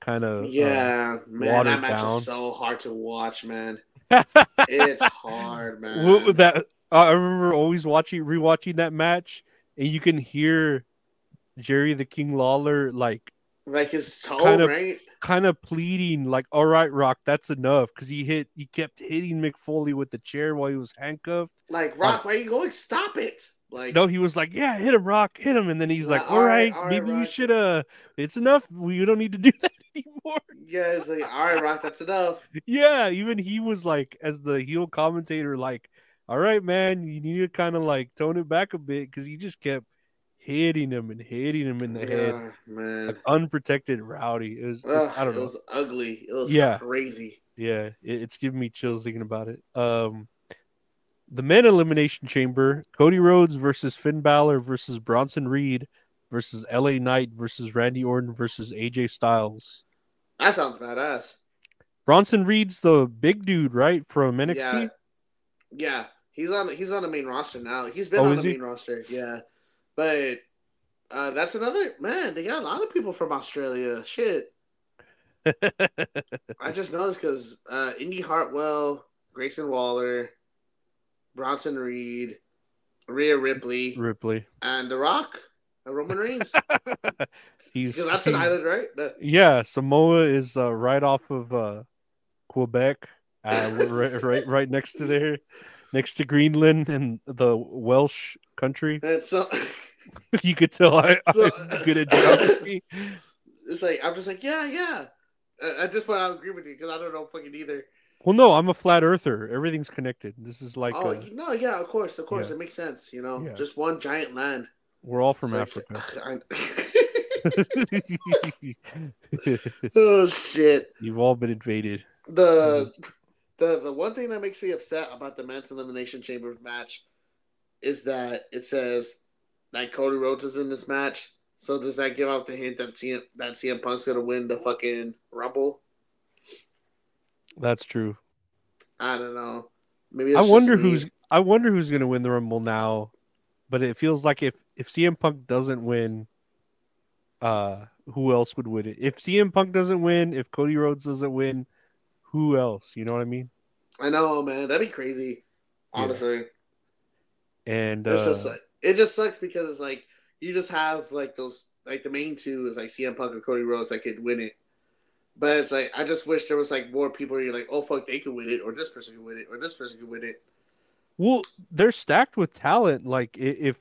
kind of Yeah, man, watered that match down. is so hard to watch, man. uh, It's hard, man. what that I remember always watching rewatching that match and you can hear Jerry the King Lawler like Like his toe, kind of- right? kind of pleading like all right rock that's enough because he hit he kept hitting Mick Foley with the chair while he was handcuffed Like Rock, why are you going? Stop it! Like no he was like yeah hit him rock hit him and then he's like all all right, right, all right, maybe you should uh it's enough we don't need to do that anymore yeah, it's like all right, Rock, that's enough. yeah even he was like as the heel commentator like all right man you need to kind of like tone it back a bit because he just kept hitting him and hitting him in the head man. like unprotected rowdy it was Ugh, i don't it was ugly. It was Yeah. crazy. Yeah, it, it's giving me chills thinking about it. Um, the men elimination chamber: Cody Rhodes versus Finn Balor versus Bronson Reed versus LA Knight versus Randy Orton versus AJ Styles. That sounds badass. Bronson Reed's the big dude, right, from NXT. Yeah, yeah. He's on. He's on the main roster now. He's been Oh, on the he? main roster. Yeah, but uh, that's another man. They got a lot of people from Australia. Shit. I just noticed because uh, Indi Hartwell, Grayson Waller, Bronson Reed, Rhea Ripley, Ripley. and The Rock, uh, Roman Reigns. He's, that's an island, right? The- Yeah, Samoa is uh, right off of uh, Quebec, uh, right, right, right next to there, next to Greenland and the Welsh country. and so you could tell I, So- I'm good at geography. it's like I'm just like, yeah, yeah. At this point, I'll agree with you because I don't know fucking either. Well, no, I'm a flat earther. Everything's connected. This is like oh uh, no, yeah, of course, of course, yeah. it makes sense. You know, Yeah. just one giant land. we're all from It's Africa. I- oh shit. You've all been invaded. The the the one thing that makes me upset about the men's elimination chamber match is that it says that Cody Rhodes is in this match. So does that give out the hint that CM, that CM Punk's gonna win the fucking Rumble? That's true. I don't know. Maybe I wonder who's I wonder who's gonna win the Rumble now. But it feels like if if CM Punk doesn't win, uh, who else would win it? If CM Punk doesn't win, if Cody Rhodes doesn't win, who else? You know what I mean? I know, man. That'd be crazy. Yeah. Honestly, And it's uh, just like it just sucks because it's like you just have like those like the main two is like CM Punk or Cody Rhodes that could win it. But it's like I just wish there was like more people you're like, oh fuck, they could win it, or this person could win it, or this person could win it. Well, they're stacked with talent. Like if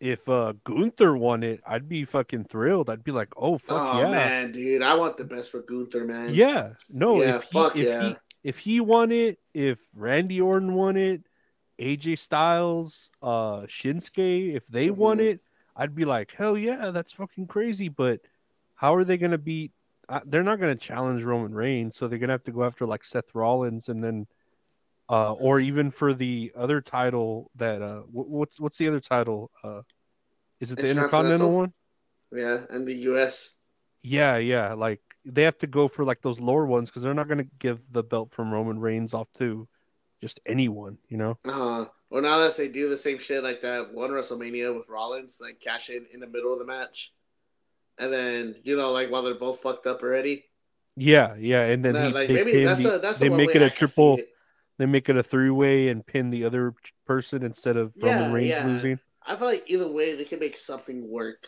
if uh Gunther won it, I'd be fucking thrilled. I'd be like, oh fuck oh yeah, man, dude, I want the best for Gunther, man. yeah. No, Yeah, if he, fuck if yeah. he if he won it, if Randy Orton won it, AJ Styles, uh Shinsuke, if they won Mhm. it, I'd be like, hell yeah, that's fucking crazy. But how are they gonna beat? Uh, they're not gonna challenge Roman Reigns, so they're gonna have to go after like Seth Rollins and then. Uh, or even for the other title that uh, wh- what's what's the other title? Uh, is it the Intercontinental Intercontinental? one? Yeah, and the U.S. Yeah, yeah. Like they have to go for like those lower ones because they're not gonna give the belt from Roman Reigns off to just anyone, you know? Uh, huh. well, now that they do the same shit like that one WrestleMania with Rollins, like cash in in the middle of the match, and then you know, like while they're both fucked up already. Yeah, yeah. And then Nah, he, like they maybe that's the- a that's they make it a triple. it. They make it a three way and pin the other person instead of Yeah, Roman Reigns yeah. losing. I feel like either way they can make something work.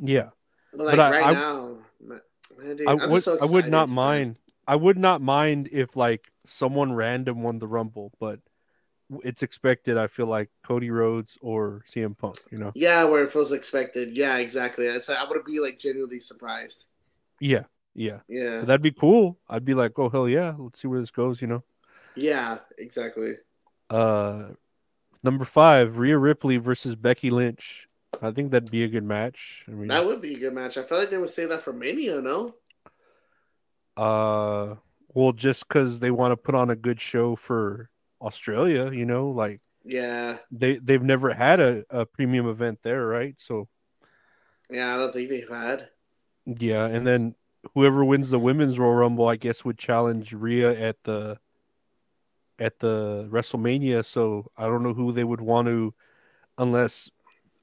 Yeah, But like But right I- now, man, dude, I I'm would. so I would not mind. I would not mind if like someone random won the Rumble, but it's expected. I feel like Cody Rhodes or CM Punk. You know? Yeah, where it feels expected. Yeah, exactly. Like, I would be like genuinely surprised. Yeah, yeah. Yeah, That'd be cool. I'd be like, oh hell yeah, let's see where this goes. You know? yeah, exactly. Uh, number five, Rhea Ripley versus Becky Lynch. I think that'd be a good match. I mean, That would be a good match. I feel like they would say that for Mania, no? uh, well, just because they want to put on a good show for Australia, you know, like Yeah, they they've never had a, a premium event there, right? So yeah. I don't think they've had. yeah, and then whoever wins the women's Royal Rumble, I guess, would challenge Rhea at the at the WrestleMania. So I don't know who they would want to, unless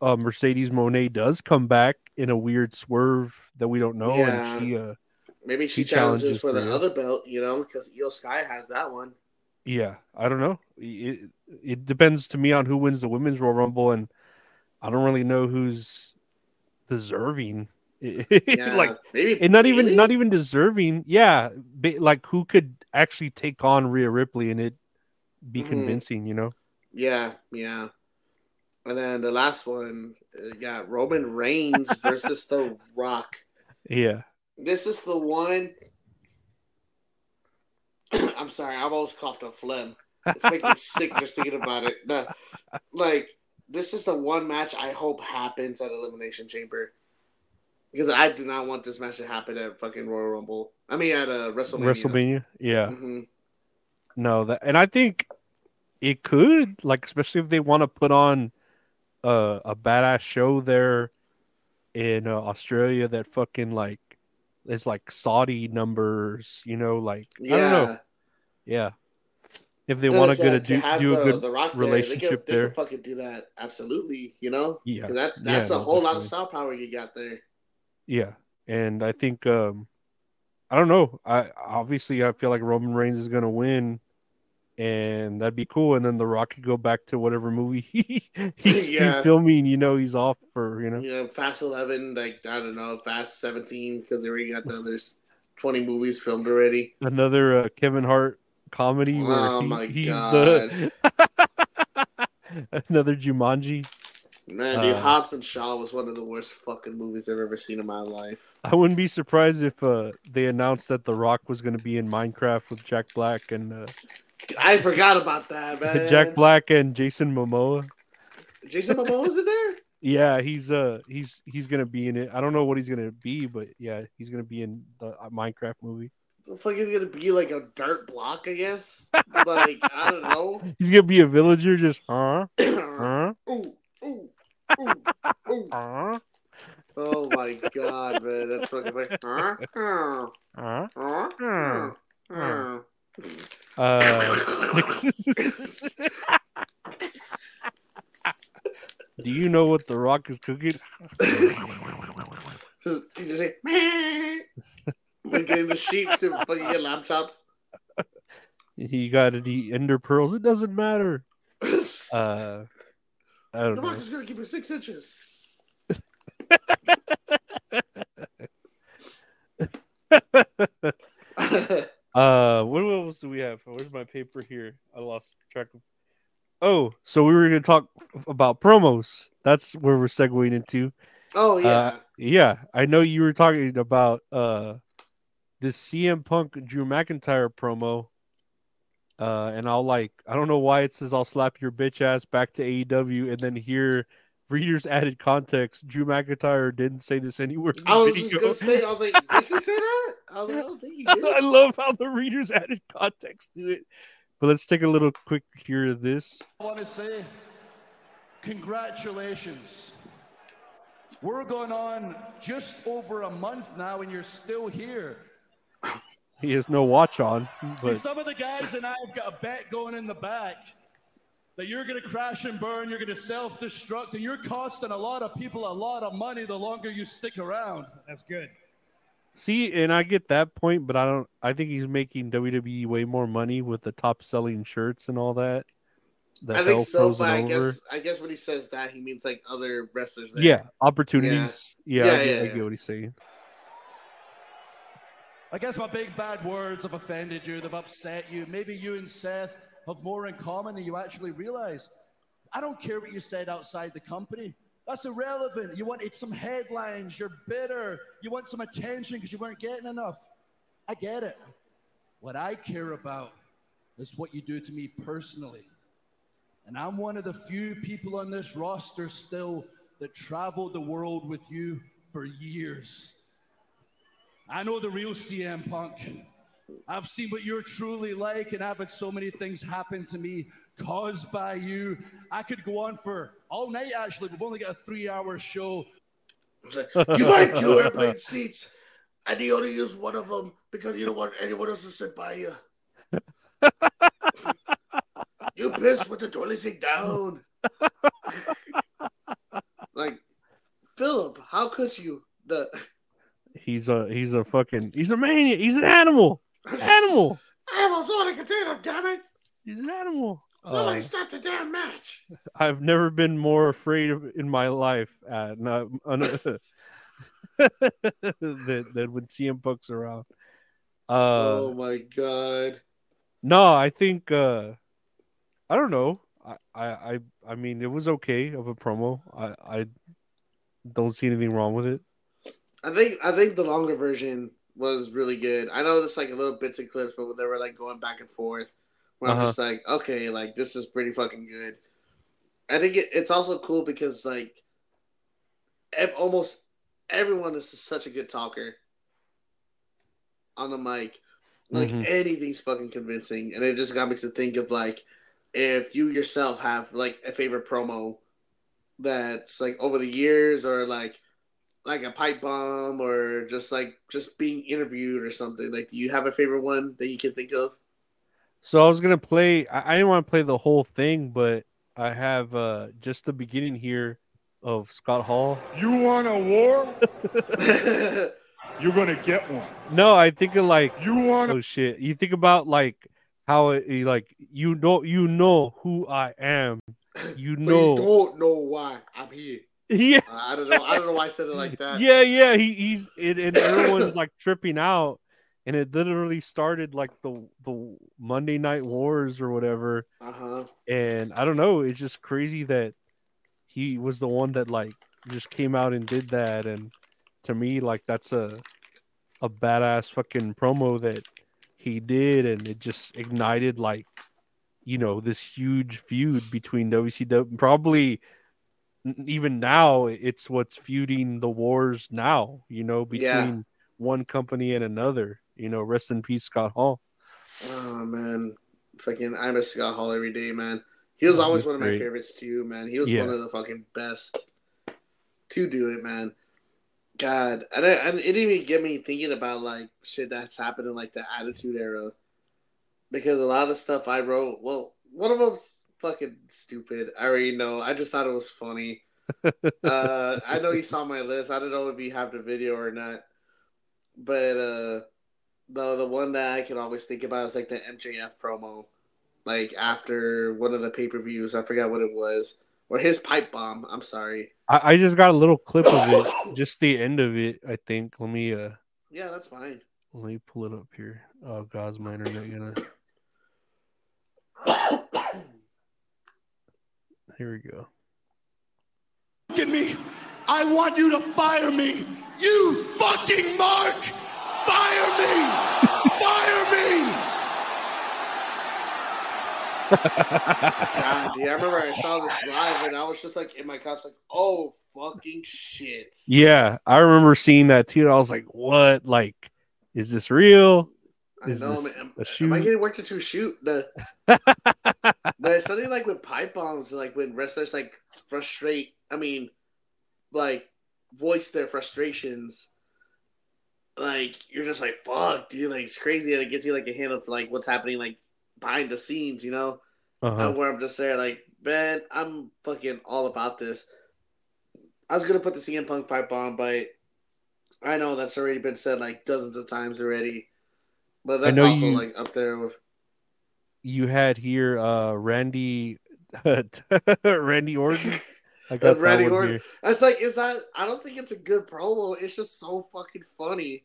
uh, Mercedes Moné does come back in a weird swerve that we don't know, Yeah. and she, uh, Maybe she He challenges challenges for the other belt, you know, because Iyo Sky has that one. yeah, I don't know. It, it depends to me on who wins the women's Royal Rumble, and I don't really know who's deserving. Yeah, like maybe and not even not even deserving. Yeah, like who could actually take on Rhea Ripley and it be Mhm. convincing? You know? Yeah, yeah. And then the last one, uh, got Roman Reigns versus The Rock. Yeah, This is the one. I'm sorry, I've always coughed up phlegm. It's making me sick just thinking about it. The- like, this is the one match I hope happens at Elimination Chamber. Because I do not want this match to happen at fucking Royal Rumble. I mean, at uh, WrestleMania. WrestleMania. Yeah, hmm no, that and I think it could like, especially if they want to put on uh, a badass show there in uh, Australia that fucking like is like Saudi numbers. You know, like Yeah. I don't know. Yeah, if they No, want to a do, do the, a good the relationship there, they can, fucking do that. Absolutely, you know. yeah, That Yeah, that's a no, whole lot of definitely. style power you got there. Yeah, and I think um I don't know. I obviously I feel like Roman Reigns is gonna win, and that'd be cool. And then The Rock could go back to whatever movie he, he's Yeah. filming. You know, he's off for you know. You know, Fast Eleven, like I don't know, Fast Seventeen, because they already got the there's twenty movies filmed already. Another uh, Kevin Hart comedy where Oh he- my he's God. the another Jumanji. Man, dude, Uh, Hobbs and Shaw was one of the worst fucking movies I've ever seen in my life. I wouldn't be surprised if uh, they announced that The Rock was going to be in Minecraft with Jack Black and uh, I forgot about that, man. Jack Black and Jason Momoa. Jason Momoa was in there. Yeah, he's uh he's he's gonna be in it. I don't know what he's gonna be, but yeah, he's gonna be in the uh, Minecraft movie. The fuck is gonna be like a dirt block, I guess. like I don't know. He's gonna be a villager, just huh, huh, ooh, ooh, ooh, ooh. huh, Oh my god, man, that's fucking like, huh? Huh? huh. Huh? Huh? Uh, do you know what The Rock is cooking? you just say, like getting the sheep to fucking get lamb chops. He got to eat ender pearls. It doesn't matter. the Uh, I don't rock know. is gonna give her six inches. Uh, what else do we have? Where's my paper here? I lost track of. Oh, so we were gonna talk about promos. That's where we're segueing into. Oh yeah. Uh, Yeah, I know you were talking about uh this CM Punk Drew McIntyre promo. Uh and I'll like I don't know why it says I'll slap your bitch ass back to AEW and then here readers added context. Drew McIntyre didn't say this anywhere. in the I was just gonna say, I was like, did he say that? I was like, I don't think he did. I love how the readers added context to it. But let's take a little quick hear of this. I want to say congratulations. We're going on just over a month now, and you're still here. He has no watch on, See, some of the guys and I have got a bet going in the back that you're going to crash and burn, you're going to self destruct, and you're costing a lot of people a lot of money the longer you stick around. That's good. see, and I get that point, but I don't. I think he's making WWE way more money with the top selling shirts and all that. The I think so, but I Over. guess I guess when he says that, he means like other wrestlers. There. yeah, opportunities. Yeah, Yeah, I, get, yeah, I get what he's saying. I guess my big bad words have offended you, they've upset you. Maybe you and Seth have more in common than you actually realize. I don't care what you said outside the company. That's irrelevant. You wanted some headlines, you're bitter, you want some attention because you weren't getting enough. I get it. What I care about is what you do to me personally. And I'm one of the few people on this roster still that traveled the world with you for years. I know the real CM Punk. I've seen what you're truly like, and I've had so many things happen to me caused by you. I could go on for all night, actually. We've only got a three hour show. You buy two airplane seats, and you only use one of them because you don't want anyone else to sit by you. you piss with the toilet seat down. like, Philip, how could you? The He's a he's a fucking he's a maniac. He's an animal. Animal. Animal, somebody contain him, damn it! He's an animal. Somebody Uh, stop the damn match. I've never been more afraid of in my life uh, not, un- than, than when CM Punk's around. Uh, oh my god. no, I think uh, I don't know. I, I I I mean, it was okay of a promo. I I don't see anything wrong with it. I think I think the longer version was really good. I know it's like a little bits and clips, but when they were like going back and forth, where I'm Uh-huh. just like, okay, like this is pretty fucking good. I think it, it's also cool because like almost everyone is such a good talker on the mic. Like Mhm. anything's fucking convincing, and it just got me to think of like if you yourself have like a favorite promo that's like over the years or like like a pipe bomb or just like just being interviewed or something like do you have a favorite one that you can think of So I was gonna play. I, I didn't want to play the whole thing, but I have uh just the beginning here of Scott Hall. You want a war? You're gonna get one. No, I think of like You want oh shit. You think about like how it it, like you know you know who I am. You but you know. don't know why i'm here Yeah. Uh, i don't know i don't know why i said it like that Yeah, yeah. He, he's it, and everyone's like tripping out, and it literally started like the the Monday Night Wars or whatever. uh-huh And I don't know. It's just crazy that he was the one that like just came out and did that. And to me, like that's a a badass fucking promo that he did, and it just ignited like you know this huge feud between WCW. Probably even now, it's what's feuding the wars now. You know between Yeah. one company and another. You know, rest in peace, Scott Hall. oh man fucking i miss scott hall every day man he oh, was Oh, always he's one of my favorites too man he was Yeah. one of the fucking best to do it man god and, I, and it didn't even get me thinking about like shit that's happened in like the attitude era because a lot of stuff I wrote, well, one of them's fucking stupid. I already know. I just thought it was funny. uh, I know you saw my list. I don't know if you have the video or not, but uh, the the one that I can always think about is like the MJF promo, like after one of the pay per views. I forgot what it was, or his pipe bomb. I'm sorry. I, I just got a little clip of it, just the end of it. I think. Let me uh. Yeah, that's fine. Let me pull it up here. Oh, God's my internet gonna. Here we go. at me. I want you to fire me. You fucking Mark! Fire me! Fire me! God, dude, I remember I saw this live and I was just like in my couch, like, oh fucking shit. Yeah, I remember seeing that too. I was like, "What? Like, is this real? I Is know, this man. a Am I getting worked to shoot the? but it's something like with pipe bombs, like when wrestlers like frustrate. I mean, like voice their frustrations. Like you're just like fuck, dude. Like it's crazy, and it gets you like a hint of like what's happening like behind the scenes, you know. Uh-huh. Uh, where I'm just there, like, man, I'm fucking all about this. I was gonna put the CM Punk pipe on, but I know that's already been said like dozens of times already. But that's also you- like up there with You had here uh Randy Randy Orton. I got Randy that Orton. here. It's like, is that? I don't think it's a good promo. It's just so fucking funny.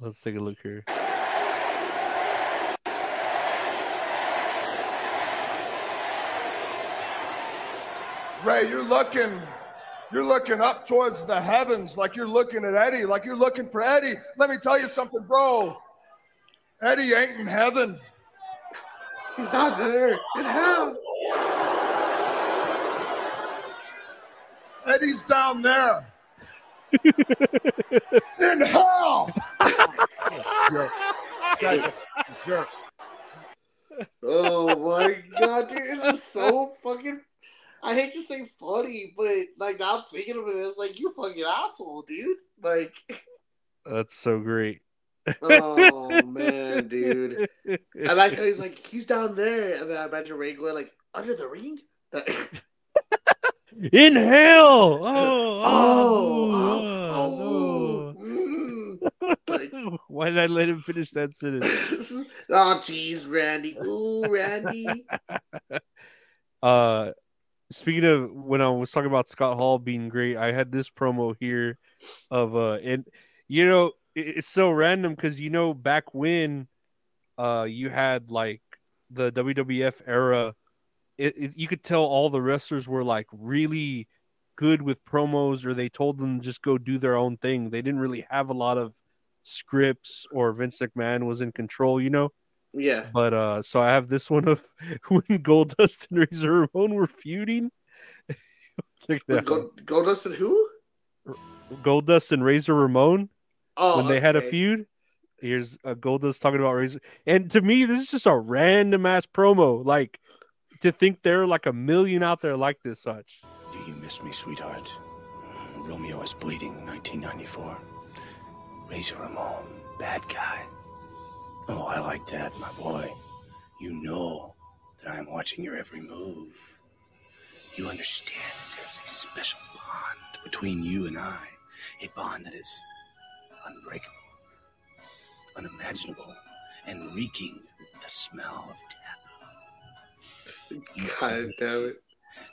Let's take a look here. Ray, you're looking, you're looking up towards the heavens like you're looking at Eddie, like you're looking for Eddie. Let me tell you something, bro. Eddie ain't in heaven. He's not there in hell. Eddie's down there. in hell. Jerk. Jerk. Jerk. Oh my god, dude, it's just so fucking. I hate to say funny, but like now thinking of it, it's like you fucking asshole, dude. Like, That's so great. Oh man, dude. I like how he's like he's down there, and then I imagine going like under the ring. In hell. Oh, Oh, oh, oh, oh, mm. Why did I let him finish that sentence? oh jeez, Randy. Ooh, Randy. Uh, speaking of when I was talking about Scott Hall being great, I had this promo here of uh, and you know it's so random because you know back when uh you had like the WWF era, it, it, you could tell all the wrestlers were like really good with promos, or they told them just go do their own thing. They didn't really have a lot of scripts, or Vince McMahon was in control, you know. Yeah. But uh, so I have this one of when Goldust and Razor Ramon were feuding. Check that Go, Goldust and who? Goldust and Razor Ramon Oh, when they had a feud. Here's uh, Goldust talking about Razor, and to me, this is just a random ass promo. Like to think there are like a million out there like this such. Do you miss me, sweetheart? Romeo is bleeding, 1994. Razor Ramon, bad guy. Oh, I like that, my boy. You know that I am watching your every move. You understand that there's a special bond between you and I, a bond that is unbreakable, unimaginable, and reeking the smell of death. You God damn it.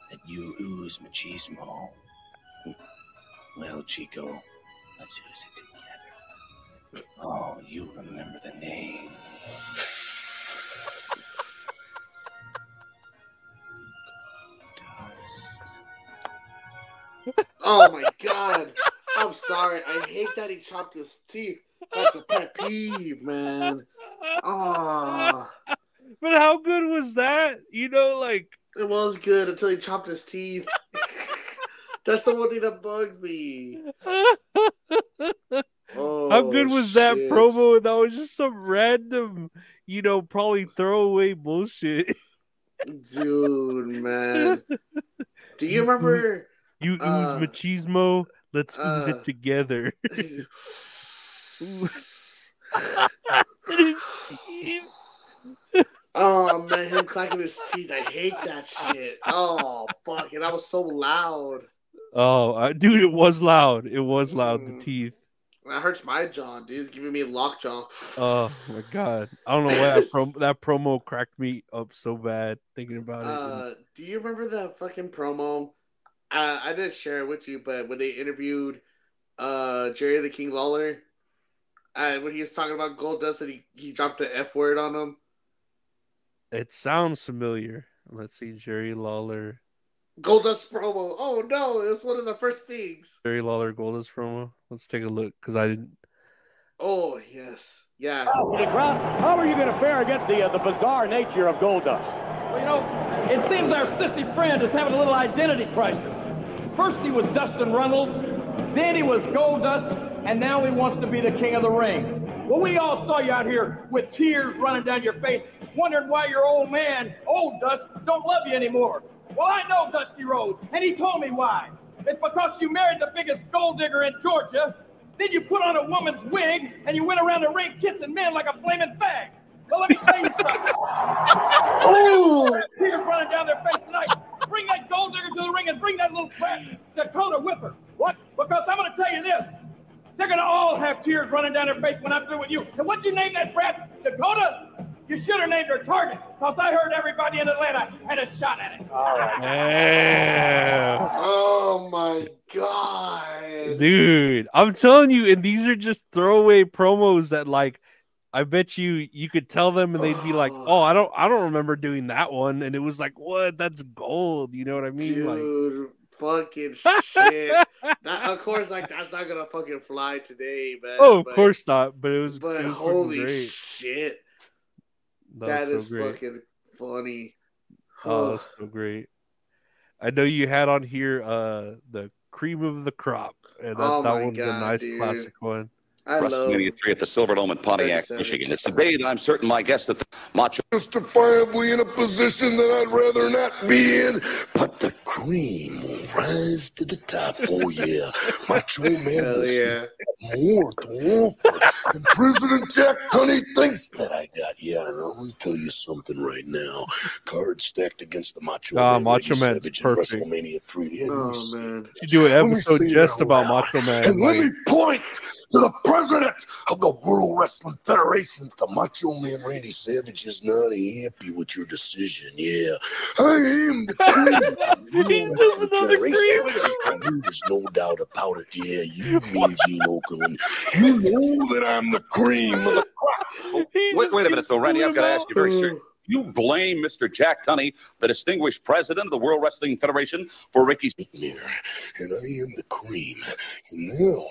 that you ooze machismo. Well, Chico, let's ooze it together. Oh, you remember the name. Oh my god. I'm sorry. I hate that he chopped his teeth. That's a pet peeve, man. Oh, But how good was that? You know, like it was good until he chopped his teeth. That's the one thing that bugs me. Oh, How good was that promo? And that was just some random, you know, probably throwaway bullshit. dude, man? Do you remember? You Uh, machismo. Let's ooze uh, it together. oh man, him clacking his teeth. I hate that shit. Oh fuck, and I was so loud. oh, uh, dude, it was loud. It was loud. Mm. The teeth. That hurts my jaw, dude. It's giving me lockjaw. Oh my god. I don't know why that, prom- that promo cracked me up so bad thinking about it. Uh, do you remember that fucking promo? Uh, I didn't share it with you, but when they interviewed uh, Jerry the King Lawler, and when he was talking about Goldust and he, he dropped the F word on him. it sounds familiar. Let's see, Jerry Lawler. Goldust promo. Oh no, it's one of the first things. Jerry Lawler Goldust promo. Let's take a look because I didn't. Oh yes, yeah. How are you going to fare against the uh, the bizarre nature of Goldust? Well, you know, it seems our sissy friend is having a little identity crisis. First he was Dustin Runnels, then he was Goldust, and now he wants to be the king of the ring. Well, we all saw you out here with tears running down your face, wondering why your old man, old Dust, don't love you anymore. Well, I know Dusty Rhodes, and he told me why. It's because you married the biggest gold digger in Georgia, then you put on a woman's wig, and you went around the ring kissing men like a flaming fag. Well, let me tell you something. Oh, Tears running down their face tonight. Bring that gold digger to the ring and bring that little crap Dakota with her. What? Because I'm going to tell you this. They're going to all have tears running down their face when I'm through with you. And what'd you name that brat? Dakota? You should have named her Target, because I heard everybody in Atlanta had a shot at it. All right. Yeah. oh my god. Dude, I'm telling you, and these are just throwaway promos that like I bet you you could tell them and they'd be like, "Oh, I don't I don't remember doing that one." And it was like, "What? That's gold." You know what I mean? Like Dude, fucking shit. That- of course, like that's not gonna fucking fly today, man. Oh, of but- course not, but it was But it was holy shit, That that is so fucking funny. Oh, that's so great. I know you had on here uh the cream of the crop, and that, Oh that one's a nice dude. classic one. I love. WrestleMania 3 at the Silverdome in Pontiac, Michigan. It's the day that I'm certain my guest at the Macho Justifiably in a position that I'd rather not be in, but the cream will rise to the top. Oh yeah, Macho Man Hell has yeah. more to offer than President Jack Tunney thinks that I got. Yeah, and I'm gonna tell you something right now. Cards stacked against the Macho Ah, Man, Macho Randy Man's Savage in perfect. WrestleMania 3. Yeah, let me Oh man. You do an episode just about loud. Macho Man. And let me point to the president of the World Wrestling Federation. The Macho Man Randy Savage is not happy with your decision. Yeah, I am the king. of the World Wrestling Federation. There's no doubt about it. Yeah, you, mean Gene Okerlund. You know that I'm the cream of the crop. Wait, wait a minute, though, Randy. I've got to ask you very serious. You blame Mr. Jack Tunney, the distinguished president of the World Wrestling Federation, for Ricky's. There, and I am the cream. And now,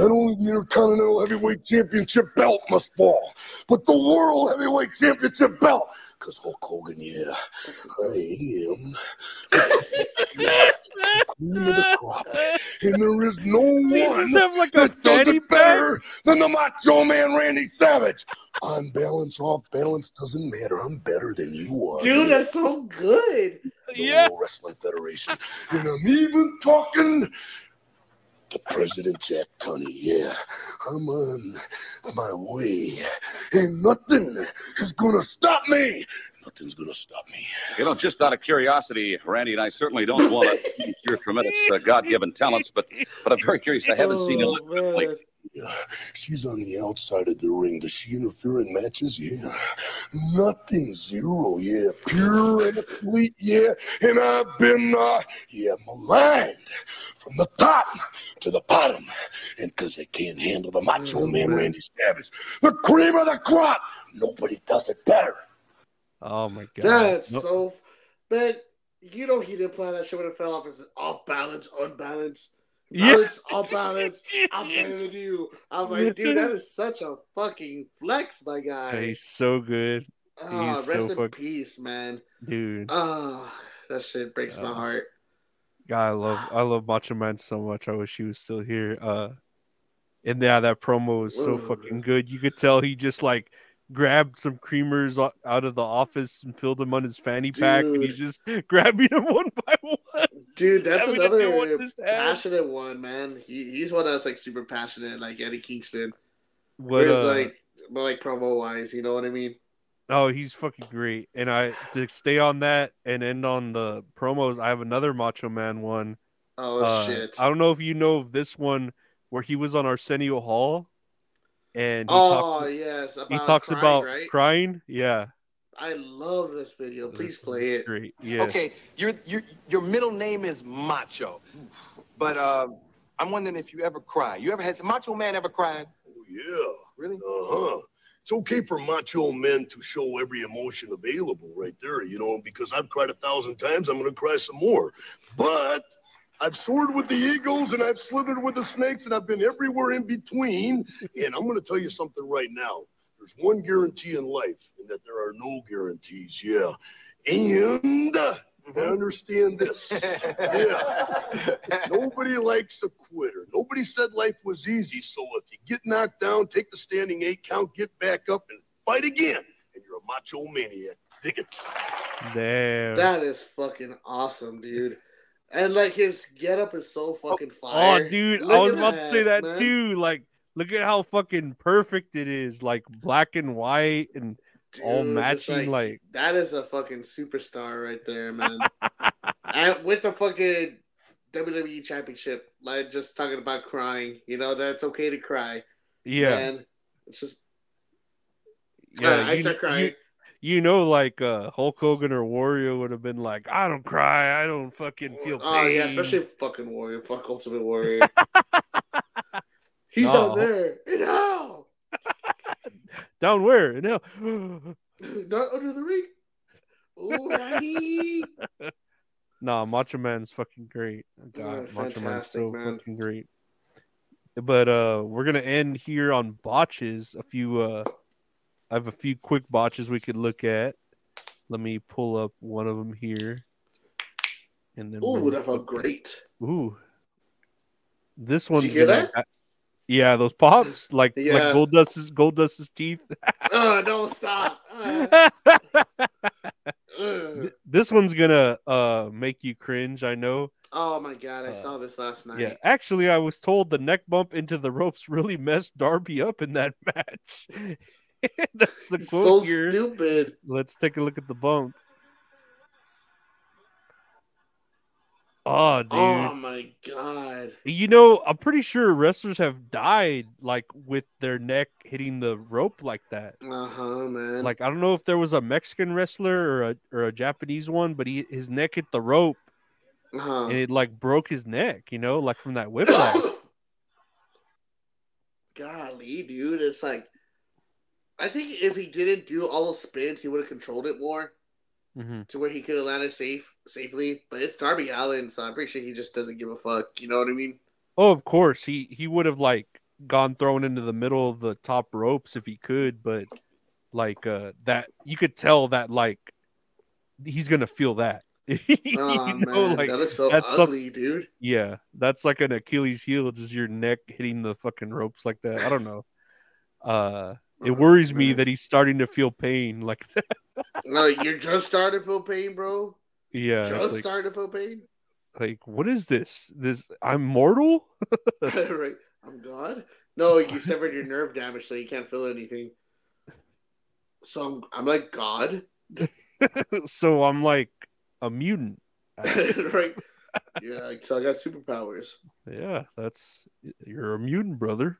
not only the Intercontinental Heavyweight Championship belt must fall, but the World Heavyweight Championship belt. Because Hulk Hogan, yeah, I am the cream of the crop. And there is no one like that does fanny it better than the Macho Man Randy Savage. On balance, off balance, doesn't matter. I'm better than you are. Dude, that's so good. the Yeah. World Wrestling Federation. and I'm even talking to President Jack Tunney. Yeah, I'm on my way. And nothing is going to stop me. Nothing's going to stop me. You know, just out of curiosity, Randy and I certainly don't want to use your tremendous uh, God-given talents, but but I'm very curious. I haven't seen you Oh, lift a plate. man. Yeah, she's on the outside of the ring. Does she interfere in matches? Yeah. Nothing. Zero. Yeah. Pure and complete. Yeah. And I've been, uh, yeah, maligned from the top to the bottom. And because they can't handle the macho man, Randy Savage, the cream of the crop. Nobody does it better. Oh my god. That's No- so. Man, you know he didn't plan that shit when it fell off. It's off balance, unbalanced. Yeah. Balance, off balance. I'm better than you. I'm like, dude, that is such a fucking flex, my guy. He's so good, Ah, he's rest so in fuck- peace, man. dude. Ah, that shit breaks my Uh, heart. God, I love I love Macho Man so much. I wish he was still here. Uh, and yeah, that promo was so Ooh. fucking good. You could tell he just like grabbed some creamers out of the office and filled them on his fanny pack, and he's just grabbing them one by one. Dude, that's having to do one another hand. passionate one, man. He, he's one that's like super passionate, like Eddie Kingston. What, Whereas uh, like, but like promo wise, you know what I mean? Oh, he's fucking great. And I to stay on that and end on the promos, I have another Macho Man one. Oh Uh, shit! I don't know if you know of this one where he was on Arsenio Hall and he Oh talks, yes, he about talks crying, about right? crying. Yeah. I love this video. Please play it. Great. Yeah. Okay, your your your middle name is Macho, but uh, I'm wondering if you ever cry. You ever has Macho Man ever cried? Oh, yeah. Really? Uh huh. it's okay for macho men to show every emotion available right there, you know, because I've cried a thousand times, I'm going to cry some more. But I've soared with the eagles and I've slithered with the snakes and I've been everywhere in between. And I'm going to tell you something right now. There's one guarantee in life, and that there are no guarantees. Yeah. And I understand this. Yeah. Nobody likes a quitter. Nobody said life was easy. So if you get knocked down, take the standing eight count, get back up, and fight again. And you're a macho maniac. Dig it. Damn. That is fucking awesome, dude. And like his getup is so fucking oh, oh, fire. Oh, dude, Look I was about to say that man. too. Like, look at how fucking perfect it is. Like black and white and all Dude, just matching. Like, that is a fucking superstar right there, man. and with the fucking WWE championship, like just talking about crying, you know, that's okay to cry. yeah, Man, it's just yeah. I you, start crying. You, you know, like uh, Hulk Hogan or Warrior would have been like, I don't cry, I don't fucking feel pain. Oh yeah, especially fucking Warrior, fuck Ultimate Warrior. He's No. down there in hell, down where? No, not under the ring. Randy. nah, Macho Man's fucking great. God, Oh, Macho Man's so man. fucking great. But uh, we're gonna end here on botches. A few uh, I have a few quick botches we could look at. Let me pull up one of them here. And then Ooh, that felt great. Ooh. This Did one's you hear gonna- that? Yeah, those pops like Yeah. like Goldust's Gold Dust's teeth. Oh, don't stop. Uh, this one's gonna uh make you cringe. I know. Oh my god, I saw this last night. Yeah, actually, I was told the neck bump into the ropes really messed Darby up in that match. That's the quote so here. stupid. Let's take a look at the bump. Oh, dude. Oh my god. You know, I'm pretty sure wrestlers have died like with their neck hitting the rope like that. Uh huh, man. Like I don't know if there was a Mexican wrestler or a or a Japanese one, but he his neck hit the rope uh-huh. and it like broke his neck. You know, like from that whiplash. Golly, dude, it's like I think if he didn't do all those spins, he would have controlled it more hmm to where he could have landed safe safely. But it's Darby Allin, so I'm pretty sure he just doesn't give a fuck. You know what I mean? Oh, of course he he would have like gone thrown into the middle of the top ropes if he could, but like uh that you could tell that like he's gonna feel that. Oh know, man, like that so that's some- ugly, dude. Yeah, that's like an Achilles heel, just your neck hitting the fucking ropes like that. I don't know. Uh, it Oh, worries me that he's starting to feel pain like that. No, you're just starting to feel pain, bro. Yeah, just like, starting to feel pain. like what is this? This I'm mortal? right. I'm God. No, you severed your nerve damage, so you can't feel anything. So I'm, I'm like God, so I'm like a mutant. right? Yeah, so I got superpowers. Yeah, that's you're a mutant, brother.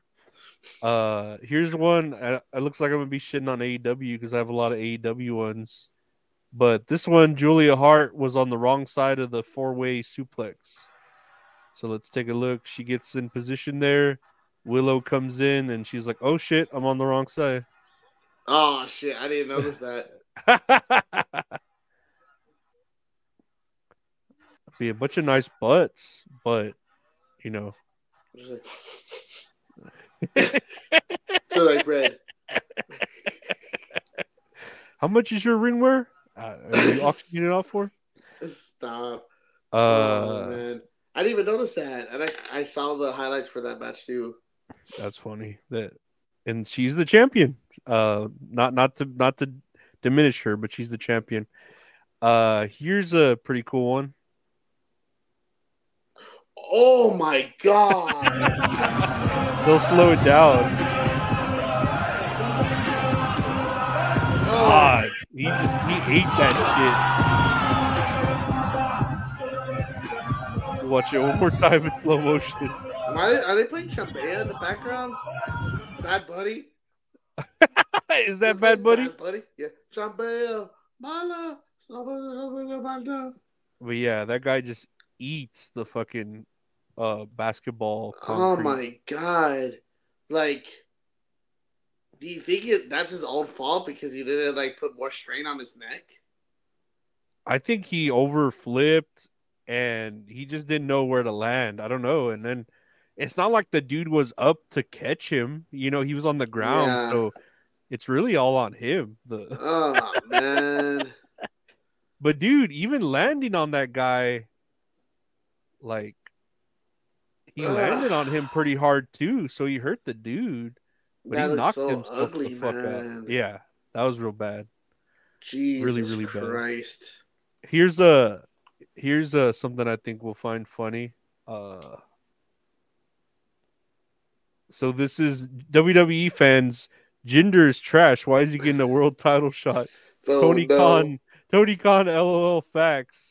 Uh, here's one. uh, It looks like I'm gonna be shitting on AEW because I have a lot of AEW ones. But this one, Julia Hart was on the wrong side of the four way suplex. So let's take a look. She gets in position there. Willow comes in and she's like, "Oh shit, I'm on the wrong side." Oh shit, I didn't notice that. Be a bunch of nice butts, but you know, so I red. how much is your ring wear? Uh, are you auctioning it off for? Stop. Uh, oh man, I didn't even notice that, and I I saw the highlights for that match too. That's funny. That and she's the champion. Uh not not to not to diminish her, but she's the champion. Uh here's a pretty cool one. Oh my god! They'll slow it down. God, he just he ate that shit. Watch it one more time in slow motion. Are they, are they playing Chambea in the background? Bad Bunny. Is that Bad Bunny? Bad Bunny. Yeah, Chambea. Mala. But yeah, that guy just eats the fucking uh basketball. Oh my god! Like, Do you think it, that's his own fault because he didn't like put more strain on his neck? I think he overflipped and he just didn't know where to land. I don't know. And then it's not like the dude was up to catch him. You know, he was on the ground, Yeah. so it's really all on him. The Oh man. but dude, even landing on that guy, like he Ugh. landed on him pretty hard too. So he hurt the dude, but That he knocked so himself ugly, the fuck man. out. Yeah, that was real bad. Jesus really, really bad. Christ. Here's a here's a something I think we'll find funny. Uh so this is WWE fans. Jinder is trash. Why is he getting a world title shot? So Tony no. Khan, Tony Khan, LOL facts.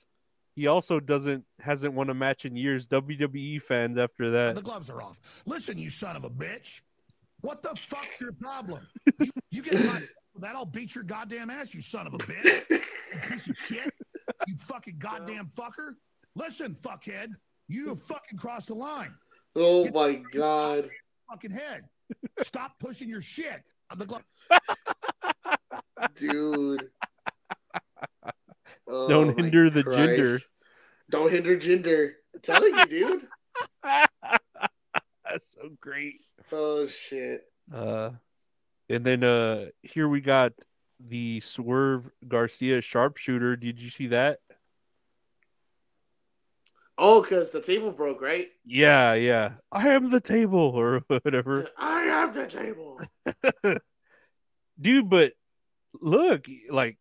He also doesn't hasn't won a match in years. WWE fans after that. The gloves are off. Listen, you son of a bitch. What the fuck's your problem? You, you get my that I'll beat your goddamn ass, you son of a bitch. You piece of shit. You fucking goddamn fucker. Listen, fuckhead. You fucking crossed the line. Oh my god. Fucking head. Stop pushing your shit. The glove. Dude. Oh, Don't hinder the Jinder. Don't hinder Jinder. I'm telling you, dude. That's so great. Oh shit. Uh, and then uh, here we got the Swerve Garcia sharpshooter. Did you see that? Oh, because the table broke, right? Yeah, yeah. I am the table or whatever. I am the table. Dude, but look, like,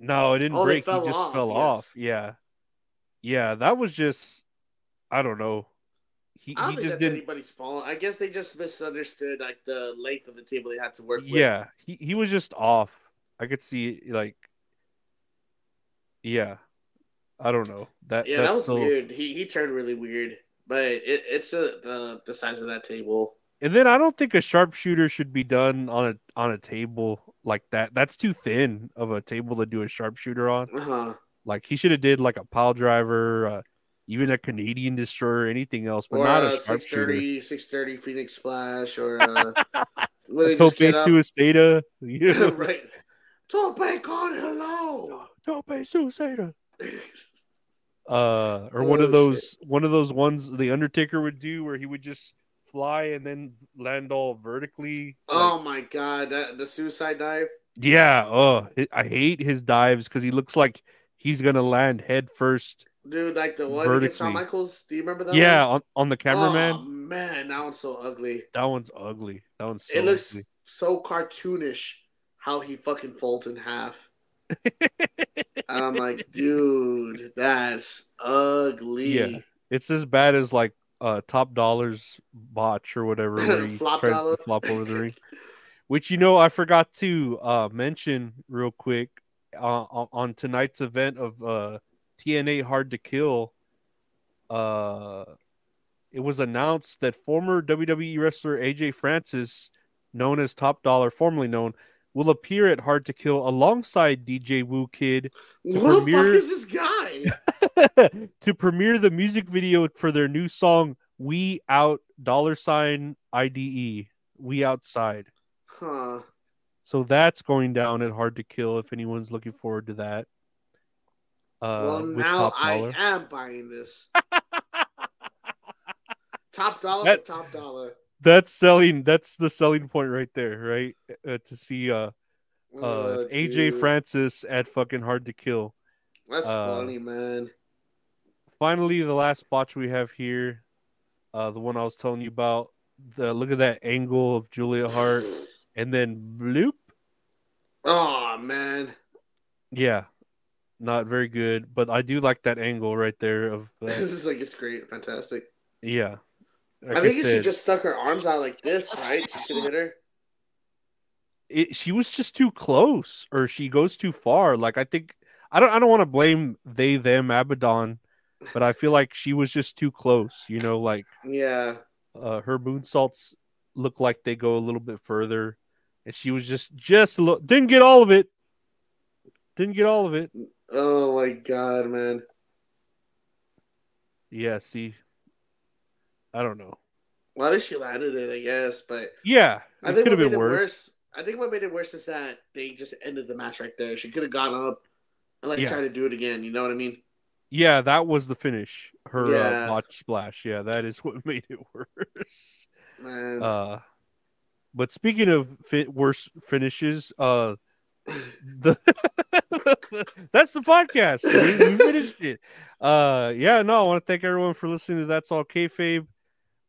no, it didn't Oh, break. He just off, fell yes. off. Yeah, yeah. That was just, I don't know. He, I don't he think just that's didn't. anybody's fault. I guess they just misunderstood like the length of the table they had to work with. Yeah, he, he was just off. I could see like, yeah, I don't know that. Yeah, that was so- weird. He he turned really weird, but it, it's a, the the size of that table. And then I don't think a sharpshooter should be done on a on a table like that. That's too thin of a table to do a sharpshooter on. Uh-huh. Like he should have did like a pile driver, uh, even a Canadian destroyer, anything else, but or not a a sharpshooter. 630, 630 Phoenix Splash, or uh, where Tope just get up- Suicida, know? right? Tope con hilo. Tope Suicida. Uh, or one Oh, of those one of those ones the Undertaker would do where he would just fly and then land all vertically. Oh my god, that the suicide dive. Yeah. Oh, I hate his dives because he looks like he's gonna land head first. Dude, like the one against Shawn Michaels. Do you remember that? Yeah, one? on, on the cameraman. Oh man, that one's so ugly. That one's ugly. That one's so it looks ugly. so cartoonish how he fucking folds in half. I'm like, dude, that's ugly. Yeah, it's as bad as like uh top dollars botch or whatever where he Flop tries to flop over the ring. Which you know I forgot to uh mention real quick uh, on on tonight's event of uh TNA Hard to Kill. Uh, it was announced that former WWE wrestler AJ Francis, known as Top Dollar, formerly known, will appear at Hard to Kill alongside DJ Whoo Kid Who the fuck is this guy? to premiere the music video for their new song "We Out" dollar sign IDE. We outside. Huh. So that's going down at Hard to Kill. If anyone's looking forward to that. Uh, well, now I am buying this. top dollar That- top dollar. That's selling. That's the selling point right there, right? Uh, to see uh, uh, Oh, AJ. Francis at fucking Hard to Kill. That's Uh, funny, man. Finally, the last botch we have here, uh, the one I was telling you about. The look at that angle of Julia Hart, and then bloop. Oh man. Yeah, not very good, but I do like that angle right there of this is like it's great, fantastic. yeah. Like I think she said, just stuck her arms out like this, right? She should have hit her. it, she was just too close, or she goes too far. Like I think I don't I don't want to blame they them Abadon, but I feel like she was just too close. You know, like Yeah. uh, her moonsaults look like they go a little bit further, and she was just just little, didn't get all of it. Didn't get all of it. Oh my god, man. Yeah, see, I don't know. Well, at least she landed it, I guess. But Yeah, I it think could have been worse. worse. I think what made it worse is that they just ended the match right there. She could have gone up and like Yeah. tried to do it again. You know what I mean? Yeah, that was the finish. Her Yeah. uh, botch splash. Yeah, that is what made it worse. Man. Uh, but speaking of fi- worse finishes, uh, the that's the podcast. We, we finished it. Uh, yeah, no, I want to thank everyone for listening to That's All Kayfabe.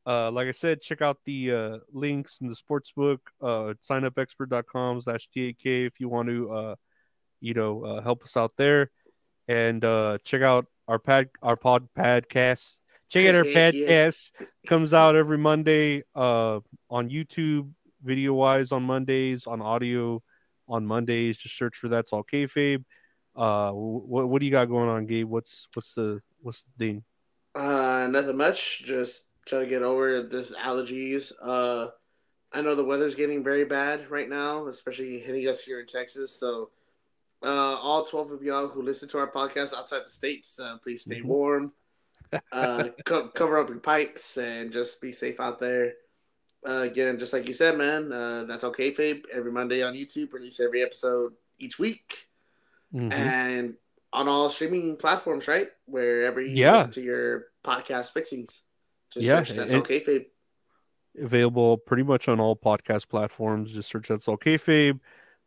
Uh, like I said, check out the uh, links in the sports book. Uh, signupexpert.com slash TAK if you want to, uh, you know, uh, help us out there. And uh, check out our pad, our pod podcast. Check out our Podcast. Comes out every Monday uh, on YouTube, video wise on Mondays, on audio on Mondays. Just search for That's All Kayfabe. Uh, what what do you got going on, Gabe? What's what's the what's the thing? Uh, nothing much. Just trying to get over this allergies. Uh, I know the weather's getting very bad right now, especially hitting us here in Texas. So, uh, all twelve of y'all who listen to our podcast outside the states, uh, please stay Mhm. warm. Uh, co- cover up your pipes and just be safe out there. Uh, again, just like you said, man, uh, that's okay, Fabe. Every Monday on YouTube, release every episode each week Mhm. and on all streaming platforms, right? Wherever you Yeah. listen to your podcast fixings. Just Yeah, search that's and- okay, Fabe. available pretty much on all podcast platforms. Just search That's All Kayfabe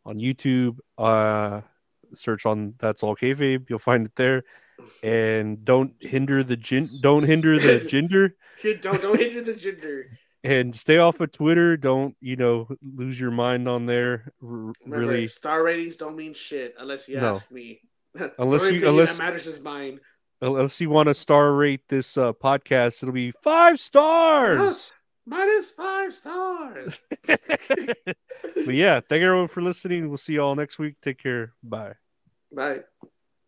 on YouTube. Uh, search on That's All Kayfabe. You'll find it there. And don't hinder the gin. Don't hinder the Jinder. don't don't hinder the Jinder. And stay off of Twitter. Don't you know lose your mind on there. R- Remember, really, star ratings don't mean shit unless you No. ask me. Unless you- unless- that matters is mine. unless you want to star rate this uh, podcast, it'll be five stars. Minus five stars. but yeah, thank everyone for listening. We'll see you all next week. Take care. Bye. Bye.